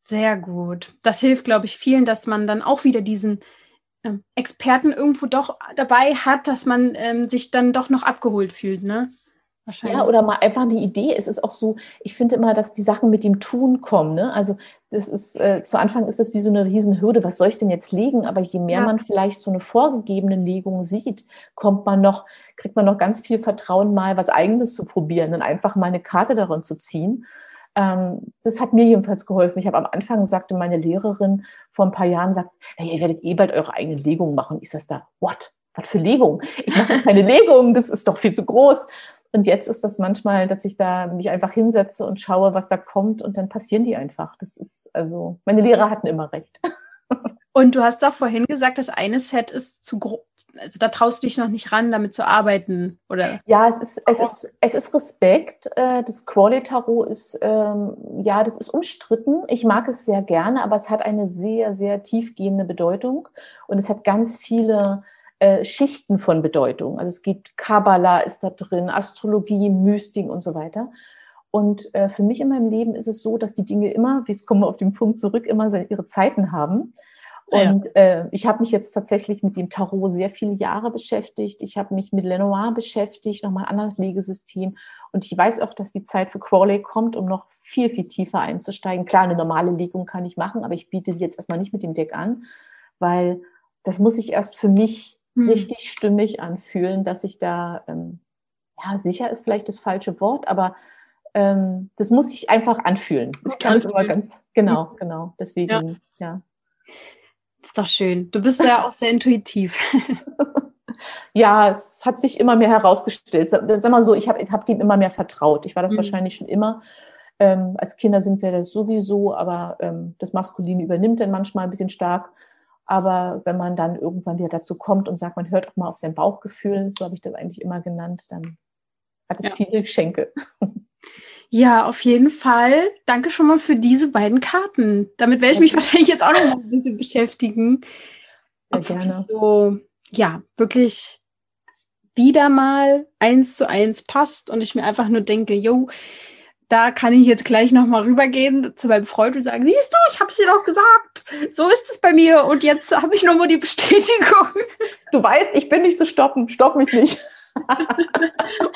Sehr gut. Das hilft, glaube ich, vielen, dass man dann auch wieder diesen ähm, Experten irgendwo doch dabei hat, dass man ähm, sich dann doch noch abgeholt fühlt, ne? Ja, oder mal einfach eine Idee. Es ist auch so, ich finde immer, dass die Sachen mit dem Tun kommen. Ne? Also das ist, äh, zu Anfang ist das wie so eine Riesenhürde. Was soll ich denn jetzt legen? Aber je mehr ja. man vielleicht so eine vorgegebene Legung sieht, kommt man noch, kriegt man noch ganz viel Vertrauen, mal was Eigenes zu probieren und einfach mal eine Karte darin zu ziehen. Ähm, das hat mir jedenfalls geholfen. Ich habe am Anfang, sagte meine Lehrerin vor ein paar Jahren, sagt, hey, ihr werdet eh bald eure eigene Legung machen. Ich saß da, what? Was für Legung? Ich mache keine Legung, das ist doch viel zu groß. Und jetzt ist das manchmal, dass ich da mich einfach hinsetze und schaue, was da kommt und dann passieren die einfach. Das ist also, meine Lehrer hatten immer recht. Und du hast auch vorhin gesagt, das eine Set ist zu groß. Also da traust du dich noch nicht ran, damit zu arbeiten, oder? Ja, es ist, es ist, es ist Respekt. Äh, das Quality Tarot ist, ähm, ja, das ist umstritten. Ich mag es sehr gerne, aber es hat eine sehr, sehr tiefgehende Bedeutung und es hat ganz viele äh, Schichten von Bedeutung. Also es gibt Kabbalah ist da drin, Astrologie, Mystik und so weiter. Und äh, für mich in meinem Leben ist es so, dass die Dinge immer, jetzt kommen wir auf den Punkt zurück, immer ihre Zeiten haben. Und ja. äh, ich habe mich jetzt tatsächlich mit dem Tarot sehr viele Jahre beschäftigt. Ich habe mich mit Lenoir beschäftigt, nochmal ein anderes Legesystem. Und ich weiß auch, dass die Zeit für Crawley kommt, um noch viel, viel tiefer einzusteigen. Klar, eine normale Legung kann ich machen, aber ich biete sie jetzt erstmal nicht mit dem Deck an, weil das muss ich erst für mich hm. richtig stimmig anfühlen, dass ich da, ähm, ja, sicher ist vielleicht das falsche Wort, aber ähm, das muss ich einfach anfühlen. Das kann ich immer ganz, genau, hm. genau. Deswegen, ja. ja. Ist doch schön. Du bist ja auch sehr intuitiv. ja, es hat sich immer mehr herausgestellt. Sag mal so, ich habe hab dem immer mehr vertraut. Ich war das mhm. wahrscheinlich schon immer. Ähm, als Kinder sind wir das sowieso, aber ähm, das Maskuline übernimmt dann manchmal ein bisschen stark. Aber wenn man dann irgendwann wieder dazu kommt und sagt, man hört auch mal auf sein Bauchgefühl, so habe ich das eigentlich immer genannt, dann hat es ja. viele Geschenke. Ja, auf jeden Fall. Danke schon mal für diese beiden Karten. Damit werde ich mich wahrscheinlich jetzt auch noch mal ein bisschen beschäftigen. Sehr gerne. So, ja, wirklich wieder mal eins zu eins passt und ich mir einfach nur denke, yo, da kann ich jetzt gleich nochmal rübergehen zu meinem Freund und sagen, siehst du, ich habe es dir doch gesagt. So ist es bei mir und jetzt habe ich nochmal die Bestätigung. Du weißt, ich bin nicht zu stoppen. Stopp mich nicht.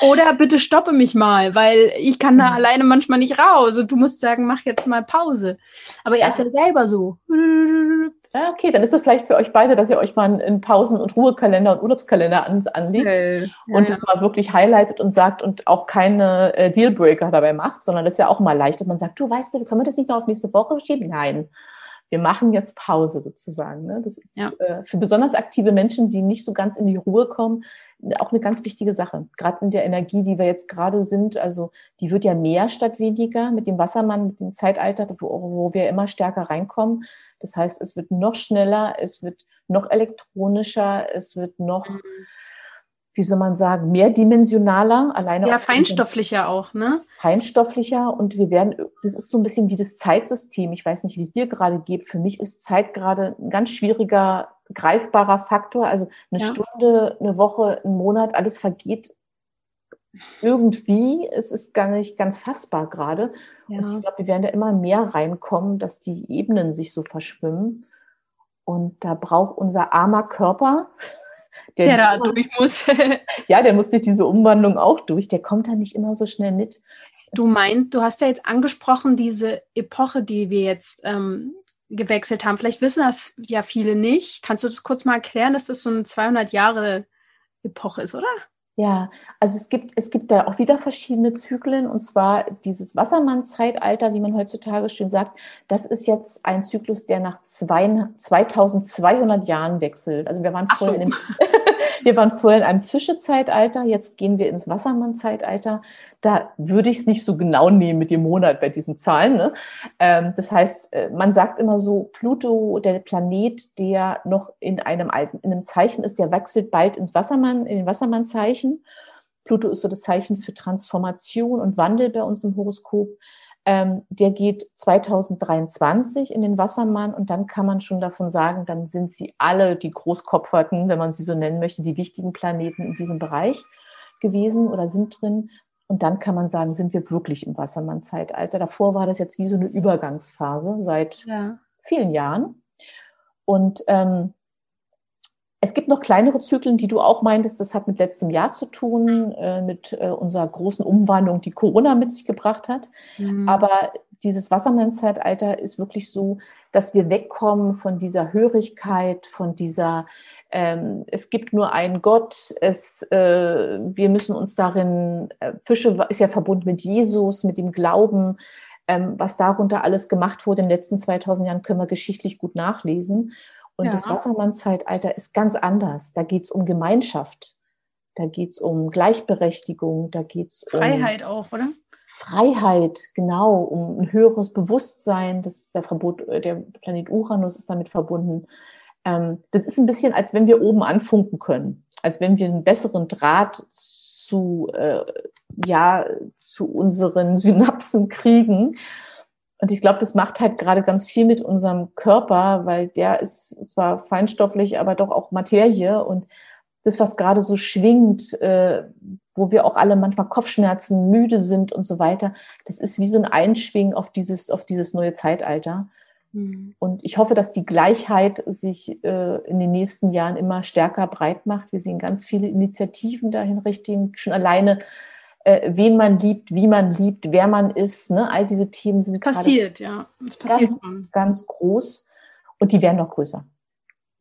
Oder bitte stoppe mich mal, weil ich kann da mhm. alleine manchmal nicht raus und du musst sagen, mach jetzt mal Pause. Aber er ist ja selber so. Ja, okay, dann ist es vielleicht für euch beide, dass ihr euch mal einen Pausen- und Ruhekalender und Urlaubskalender an, anlegt okay. ja, und das mal wirklich highlightet und sagt und auch keine äh, Dealbreaker dabei macht, sondern das ist ja auch mal leicht, dass man sagt, du weißt du, können wir das nicht noch auf nächste Woche schieben? Nein wir machen jetzt Pause sozusagen. Ne? Das ist ja. äh, für besonders aktive Menschen, die nicht so ganz in die Ruhe kommen, auch eine ganz wichtige Sache. Gerade in der Energie, die wir jetzt gerade sind, also die wird ja mehr statt weniger mit dem Wassermann, mit dem Zeitalter, wo, wo wir immer stärker reinkommen. Das heißt, es wird noch schneller, es wird noch elektronischer, es wird noch mhm wie soll man sagen, mehrdimensionaler, alleine. Ja, feinstofflicher auch, ne? Feinstofflicher und wir werden, das ist so ein bisschen wie das Zeitsystem. Ich weiß nicht, wie es dir gerade geht. Für mich ist Zeit gerade ein ganz schwieriger, greifbarer Faktor. Also eine ja. Stunde, eine Woche, ein Monat, alles vergeht irgendwie. Es ist gar nicht ganz fassbar gerade. Ja. Und ich glaube, wir werden da immer mehr reinkommen, dass die Ebenen sich so verschwimmen. Und da braucht unser armer Körper der, der da durch muss. ja, der muss durch diese Umwandlung auch durch. Der kommt da nicht immer so schnell mit. Du meinst, du hast ja jetzt angesprochen, diese Epoche, die wir jetzt ähm, gewechselt haben. Vielleicht wissen das ja viele nicht. Kannst du das kurz mal erklären, dass das so eine 200 Jahre Epoche ist, oder? Ja, also es gibt, es gibt da auch wieder verschiedene Zyklen und zwar dieses Wassermann-Zeitalter, wie man heutzutage schön sagt, das ist jetzt ein Zyklus, der nach zwei, 2200 Jahren wechselt. Also wir waren vorher so. in dem, Wir waren vorher in einem Fischezeitalter, jetzt gehen wir ins Wassermann-Zeitalter. Da würde ich es nicht so genau nehmen mit dem Monat bei diesen Zahlen. Ne? Ähm, das heißt, äh, man sagt immer so, Pluto, der Planet, der noch in einem alten, in einem Zeichen ist, der wechselt bald ins Wassermann, in den Wassermann-Zeichen. Pluto ist so das Zeichen für Transformation und Wandel bei uns im Horoskop. Ähm, der geht 2023 in den Wassermann und dann kann man schon davon sagen, dann sind sie alle die Großkopferten, wenn man sie so nennen möchte, die wichtigen Planeten in diesem Bereich gewesen oder sind drin. Und dann kann man sagen, sind wir wirklich im Wassermann-Zeitalter. Davor war das jetzt wie so eine Übergangsphase seit ja. vielen Jahren. Und ähm, es gibt noch kleinere Zyklen, die du auch meintest, das hat mit letztem Jahr zu tun, äh, mit äh, unserer großen Umwandlung, die Corona mit sich gebracht hat. Mhm. Aber dieses Wassermann-Zeitalter ist wirklich so, dass wir wegkommen von dieser Hörigkeit, von dieser, ähm, es gibt nur einen Gott, es, äh, wir müssen uns darin, äh, Fische ist ja verbunden mit Jesus, mit dem Glauben, ähm, was darunter alles gemacht wurde in den letzten 2000 Jahren, können wir geschichtlich gut nachlesen. Und ja. das Wassermann-Zeitalter ist ganz anders. Da geht es um Gemeinschaft. da geht es um Gleichberechtigung, da geht es um Freiheit auch, oder? Freiheit, genau, um ein höheres Bewusstsein. Das ist der Verbot, äh, der Planet Uranus ist damit verbunden. Ähm, das ist ein bisschen, als wenn wir oben anfunken können, als wenn wir einen besseren Draht zu, äh, ja, zu unseren Synapsen kriegen. Und ich glaube, das macht halt gerade ganz viel mit unserem Körper, weil der ist zwar feinstofflich, aber doch auch Materie. Und das, was gerade so schwingt, äh, wo wir auch alle manchmal Kopfschmerzen, müde sind und so weiter, das ist wie so ein Einschwingen auf dieses, auf dieses neue Zeitalter. Mhm. Und ich hoffe, dass die Gleichheit sich äh, in den nächsten Jahren immer stärker breit macht. Wir sehen ganz viele Initiativen dahin richten, schon alleine, äh, wen man liebt, wie man liebt, wer man ist. Ne? All diese Themen sind passiert, ja. Es passiert ganz, ganz groß und die werden noch größer.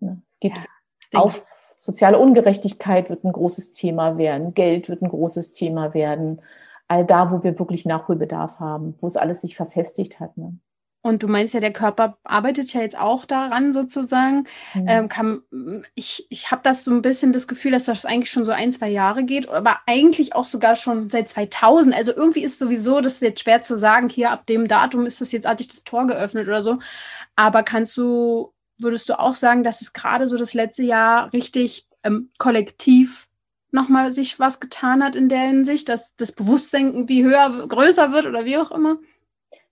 Ne? Es geht ja, auf soziale Ungerechtigkeit wird ein großes Thema werden, Geld wird ein großes Thema werden. All da, wo wir wirklich Nachholbedarf haben, wo es alles sich verfestigt hat. Ne? Und du meinst ja, der Körper arbeitet ja jetzt auch daran sozusagen. Mhm. Ähm, kann, ich ich habe das so ein bisschen das Gefühl, dass das eigentlich schon so ein, zwei Jahre geht, aber eigentlich auch sogar schon seit 2000. Also irgendwie ist sowieso, das ist jetzt schwer zu sagen, hier ab dem Datum ist das jetzt, hat sich das Tor geöffnet oder so. Aber kannst du, würdest du auch sagen, dass es gerade so das letzte Jahr richtig ähm, kollektiv nochmal sich was getan hat in der Hinsicht, dass das Bewusstsein irgendwie höher, größer wird oder wie auch immer?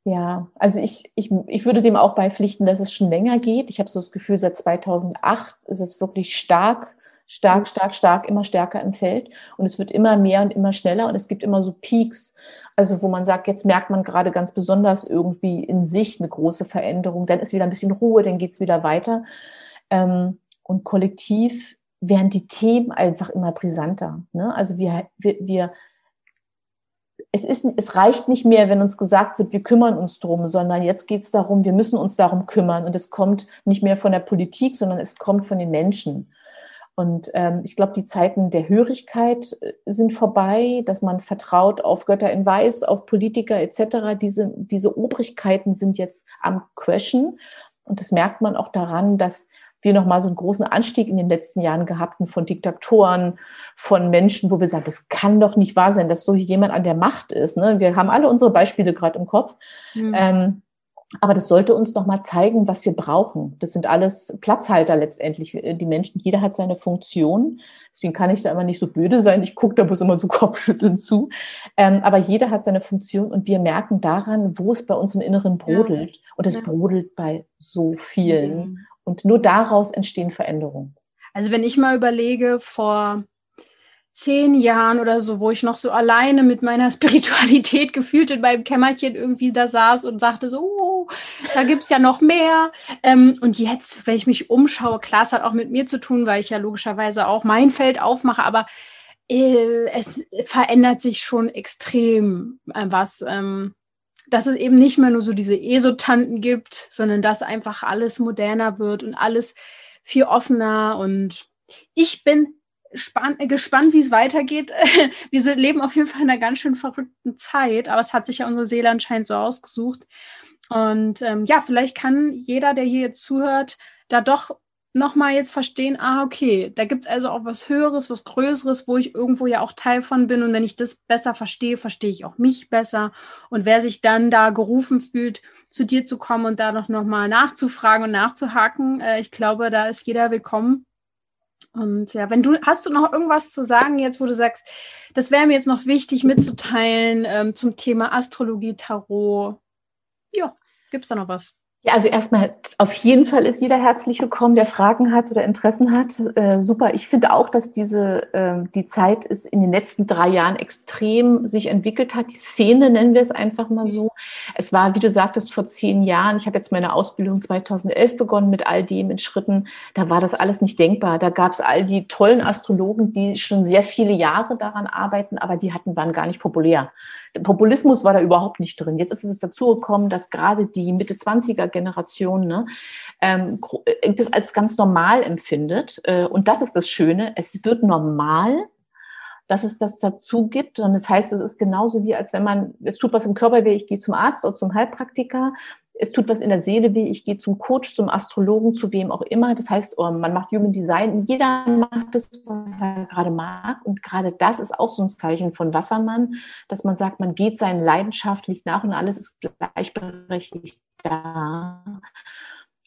Ja, also ich, ich, ich würde dem auch beipflichten, dass es schon länger geht. Ich habe so das Gefühl, seit 2008 ist es wirklich stark, stark, mhm. stark, stark, immer stärker im Feld. Und es wird immer mehr und immer schneller und es gibt immer so Peaks, also wo man sagt, jetzt merkt man gerade ganz besonders irgendwie in sich eine große Veränderung. Dann ist wieder ein bisschen Ruhe, dann geht's wieder weiter. Ähm, und kollektiv werden die Themen einfach immer brisanter. Ne? Also wir, wir, wir es, ist, es reicht nicht mehr, wenn uns gesagt wird, wir kümmern uns drum, sondern jetzt geht es darum, wir müssen uns darum kümmern. Und es kommt nicht mehr von der Politik, sondern es kommt von den Menschen. Und ähm, ich glaube, die Zeiten der Hörigkeit äh, sind vorbei, dass man vertraut auf Götter in Weiß, auf Politiker etc. Diese, diese Obrigkeiten sind jetzt am Crashen. Und das merkt man auch daran, dass wir nochmal so einen großen Anstieg in den letzten Jahren gehabt haben von Diktatoren, von Menschen, wo wir sagen, das kann doch nicht wahr sein, dass so jemand an der Macht ist. Ne? Wir haben alle unsere Beispiele gerade im Kopf. Mhm. Ähm, aber das sollte uns nochmal zeigen, was wir brauchen. Das sind alles Platzhalter letztendlich. Die Menschen, jeder hat seine Funktion. Deswegen kann ich da immer nicht so blöde sein. Ich gucke da bloß immer so Kopfschütteln zu. Ähm, aber jeder hat seine Funktion und wir merken daran, wo es bei uns im Inneren brodelt. Ja. Und es ja. brodelt bei so vielen. Mhm. Und nur daraus entstehen Veränderungen. Also wenn ich mal überlege, vor zehn Jahren oder so, wo ich noch so alleine mit meiner Spiritualität gefühlt in meinem Kämmerchen irgendwie da saß und sagte so, oh, da gibt's ja noch mehr. Ähm, und jetzt, wenn ich mich umschaue, klar, es hat auch mit mir zu tun, weil ich ja logischerweise auch mein Feld aufmache, aber äh, es verändert sich schon extrem äh, was. Ähm, dass es eben nicht mehr nur so diese Esotanten gibt, sondern dass einfach alles moderner wird und alles viel offener. Und ich bin spann gespannt, wie es weitergeht. Wir leben auf jeden Fall in einer ganz schön verrückten Zeit, aber es hat sich ja unsere Seele anscheinend so ausgesucht. Und ähm, ja, vielleicht kann jeder, der hier jetzt zuhört, da doch nochmal jetzt verstehen, ah, okay, da gibt es also auch was Höheres, was Größeres, wo ich irgendwo ja auch Teil von bin. Und wenn ich das besser verstehe, verstehe ich auch mich besser. Und wer sich dann da gerufen fühlt, zu dir zu kommen und da noch, noch mal nachzufragen und nachzuhaken, äh, ich glaube, da ist jeder willkommen. Und ja, wenn du, hast du noch irgendwas zu sagen jetzt, wo du sagst, das wäre mir jetzt noch wichtig mitzuteilen ähm, zum Thema Astrologie, Tarot? Ja, gibt es da noch was? Ja, also erstmal auf jeden Fall ist jeder herzlich willkommen, der Fragen hat oder Interessen hat. Äh, super. Ich finde auch, dass diese äh, die Zeit ist in den letzten drei Jahren extrem sich entwickelt hat. Die Szene nennen wir es einfach mal so. Es war, wie du sagtest, vor zehn Jahren. Ich habe jetzt meine Ausbildung 2011 begonnen mit all dem in Schritten. Da war das alles nicht denkbar. Da gab es all die tollen Astrologen, die schon sehr viele Jahre daran arbeiten, aber die hatten waren gar nicht populär. Populismus war da überhaupt nicht drin. Jetzt ist es dazu gekommen, dass gerade die Mitte 20er Generation ne, ähm, äh, das als ganz normal empfindet. Äh, und das ist das Schöne. Es wird normal, dass es das dazu gibt. Und das heißt, es ist genauso wie, als wenn man, es tut was im Körper weh, ich gehe zum Arzt oder zum Heilpraktiker. Es tut was in der Seele weh, ich gehe zum Coach, zum Astrologen, zu wem auch immer. Das heißt, oh, man macht Human Design, jeder macht das, was er gerade mag. Und gerade das ist auch so ein Zeichen von Wassermann, dass man sagt, man geht seinen leidenschaftlich nach und alles ist gleichberechtigt da.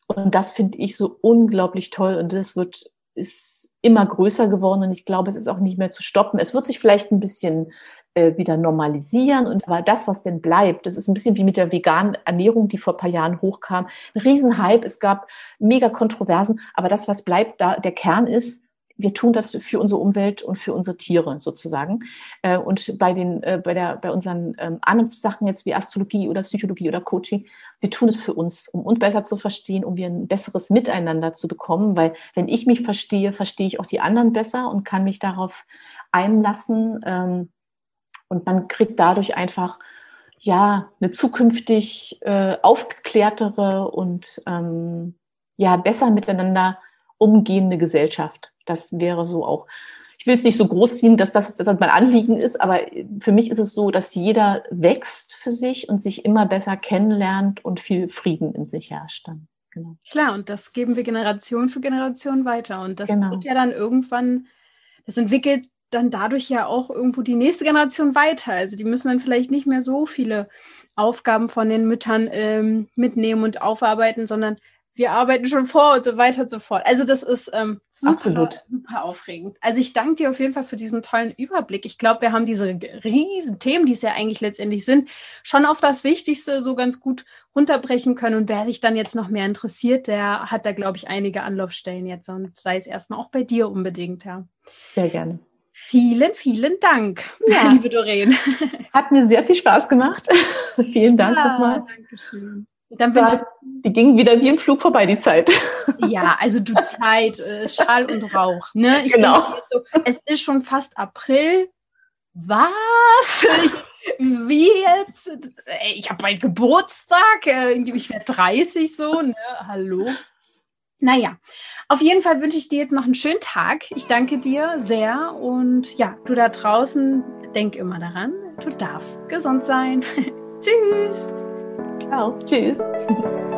Und das finde ich so unglaublich toll und das wird, ist immer größer geworden und ich glaube, es ist auch nicht mehr zu stoppen. Es wird sich vielleicht ein bisschen äh, wieder normalisieren. Und aber das, was denn bleibt, das ist ein bisschen wie mit der veganen Ernährung, die vor ein paar Jahren hochkam. Ein Riesenhype, es gab mega Kontroversen, aber das, was bleibt, da der Kern ist, wir tun das für unsere Umwelt und für unsere Tiere sozusagen. Äh, und bei den, äh, bei der, bei unseren ähm, anderen Sachen jetzt wie Astrologie oder Psychologie oder Coaching, wir tun es für uns, um uns besser zu verstehen, um wir ein besseres Miteinander zu bekommen. Weil wenn ich mich verstehe, verstehe ich auch die anderen besser und kann mich darauf einlassen. Ähm, und man kriegt dadurch einfach ja eine zukünftig äh, aufgeklärtere und ähm, ja besser miteinander umgehende Gesellschaft. Das wäre so auch. Ich will es nicht so groß ziehen, dass das, dass das mein Anliegen ist, aber für mich ist es so, dass jeder wächst für sich und sich immer besser kennenlernt und viel Frieden in sich herrscht dann. Genau. Klar, und das geben wir Generation für Generation weiter. Und das genau. wird ja dann irgendwann, das entwickelt dann dadurch ja auch irgendwo die nächste Generation weiter. Also die müssen dann vielleicht nicht mehr so viele Aufgaben von den Müttern ähm, mitnehmen und aufarbeiten, sondern wir arbeiten schon vor und so weiter und so fort. Also das ist ähm, super, super aufregend. Also ich danke dir auf jeden Fall für diesen tollen Überblick. Ich glaube, wir haben diese riesen Themen, die es ja eigentlich letztendlich sind, schon auf das Wichtigste so ganz gut runterbrechen können. Und wer sich dann jetzt noch mehr interessiert, der hat da, glaube ich, einige Anlaufstellen jetzt und sei es erstmal auch bei dir unbedingt, ja. Sehr gerne. Vielen, vielen Dank, ja. liebe Doreen. Hat mir sehr viel Spaß gemacht. vielen Dank ja, nochmal. Dankeschön. Dann war, die ging wieder wie im Flug vorbei, die Zeit. Ja, also du Zeit, äh, Schall und Rauch. Ne? Ich genau. So, es ist schon fast April. Was? Ich, wie jetzt? Ich habe bald Geburtstag. Äh, ich werde 30 so. Ne? Hallo? Naja, auf jeden Fall wünsche ich dir jetzt noch einen schönen Tag. Ich danke dir sehr und ja, du da draußen, denk immer daran, du darfst gesund sein. Tschüss. Oh, Ciao. Tschüss.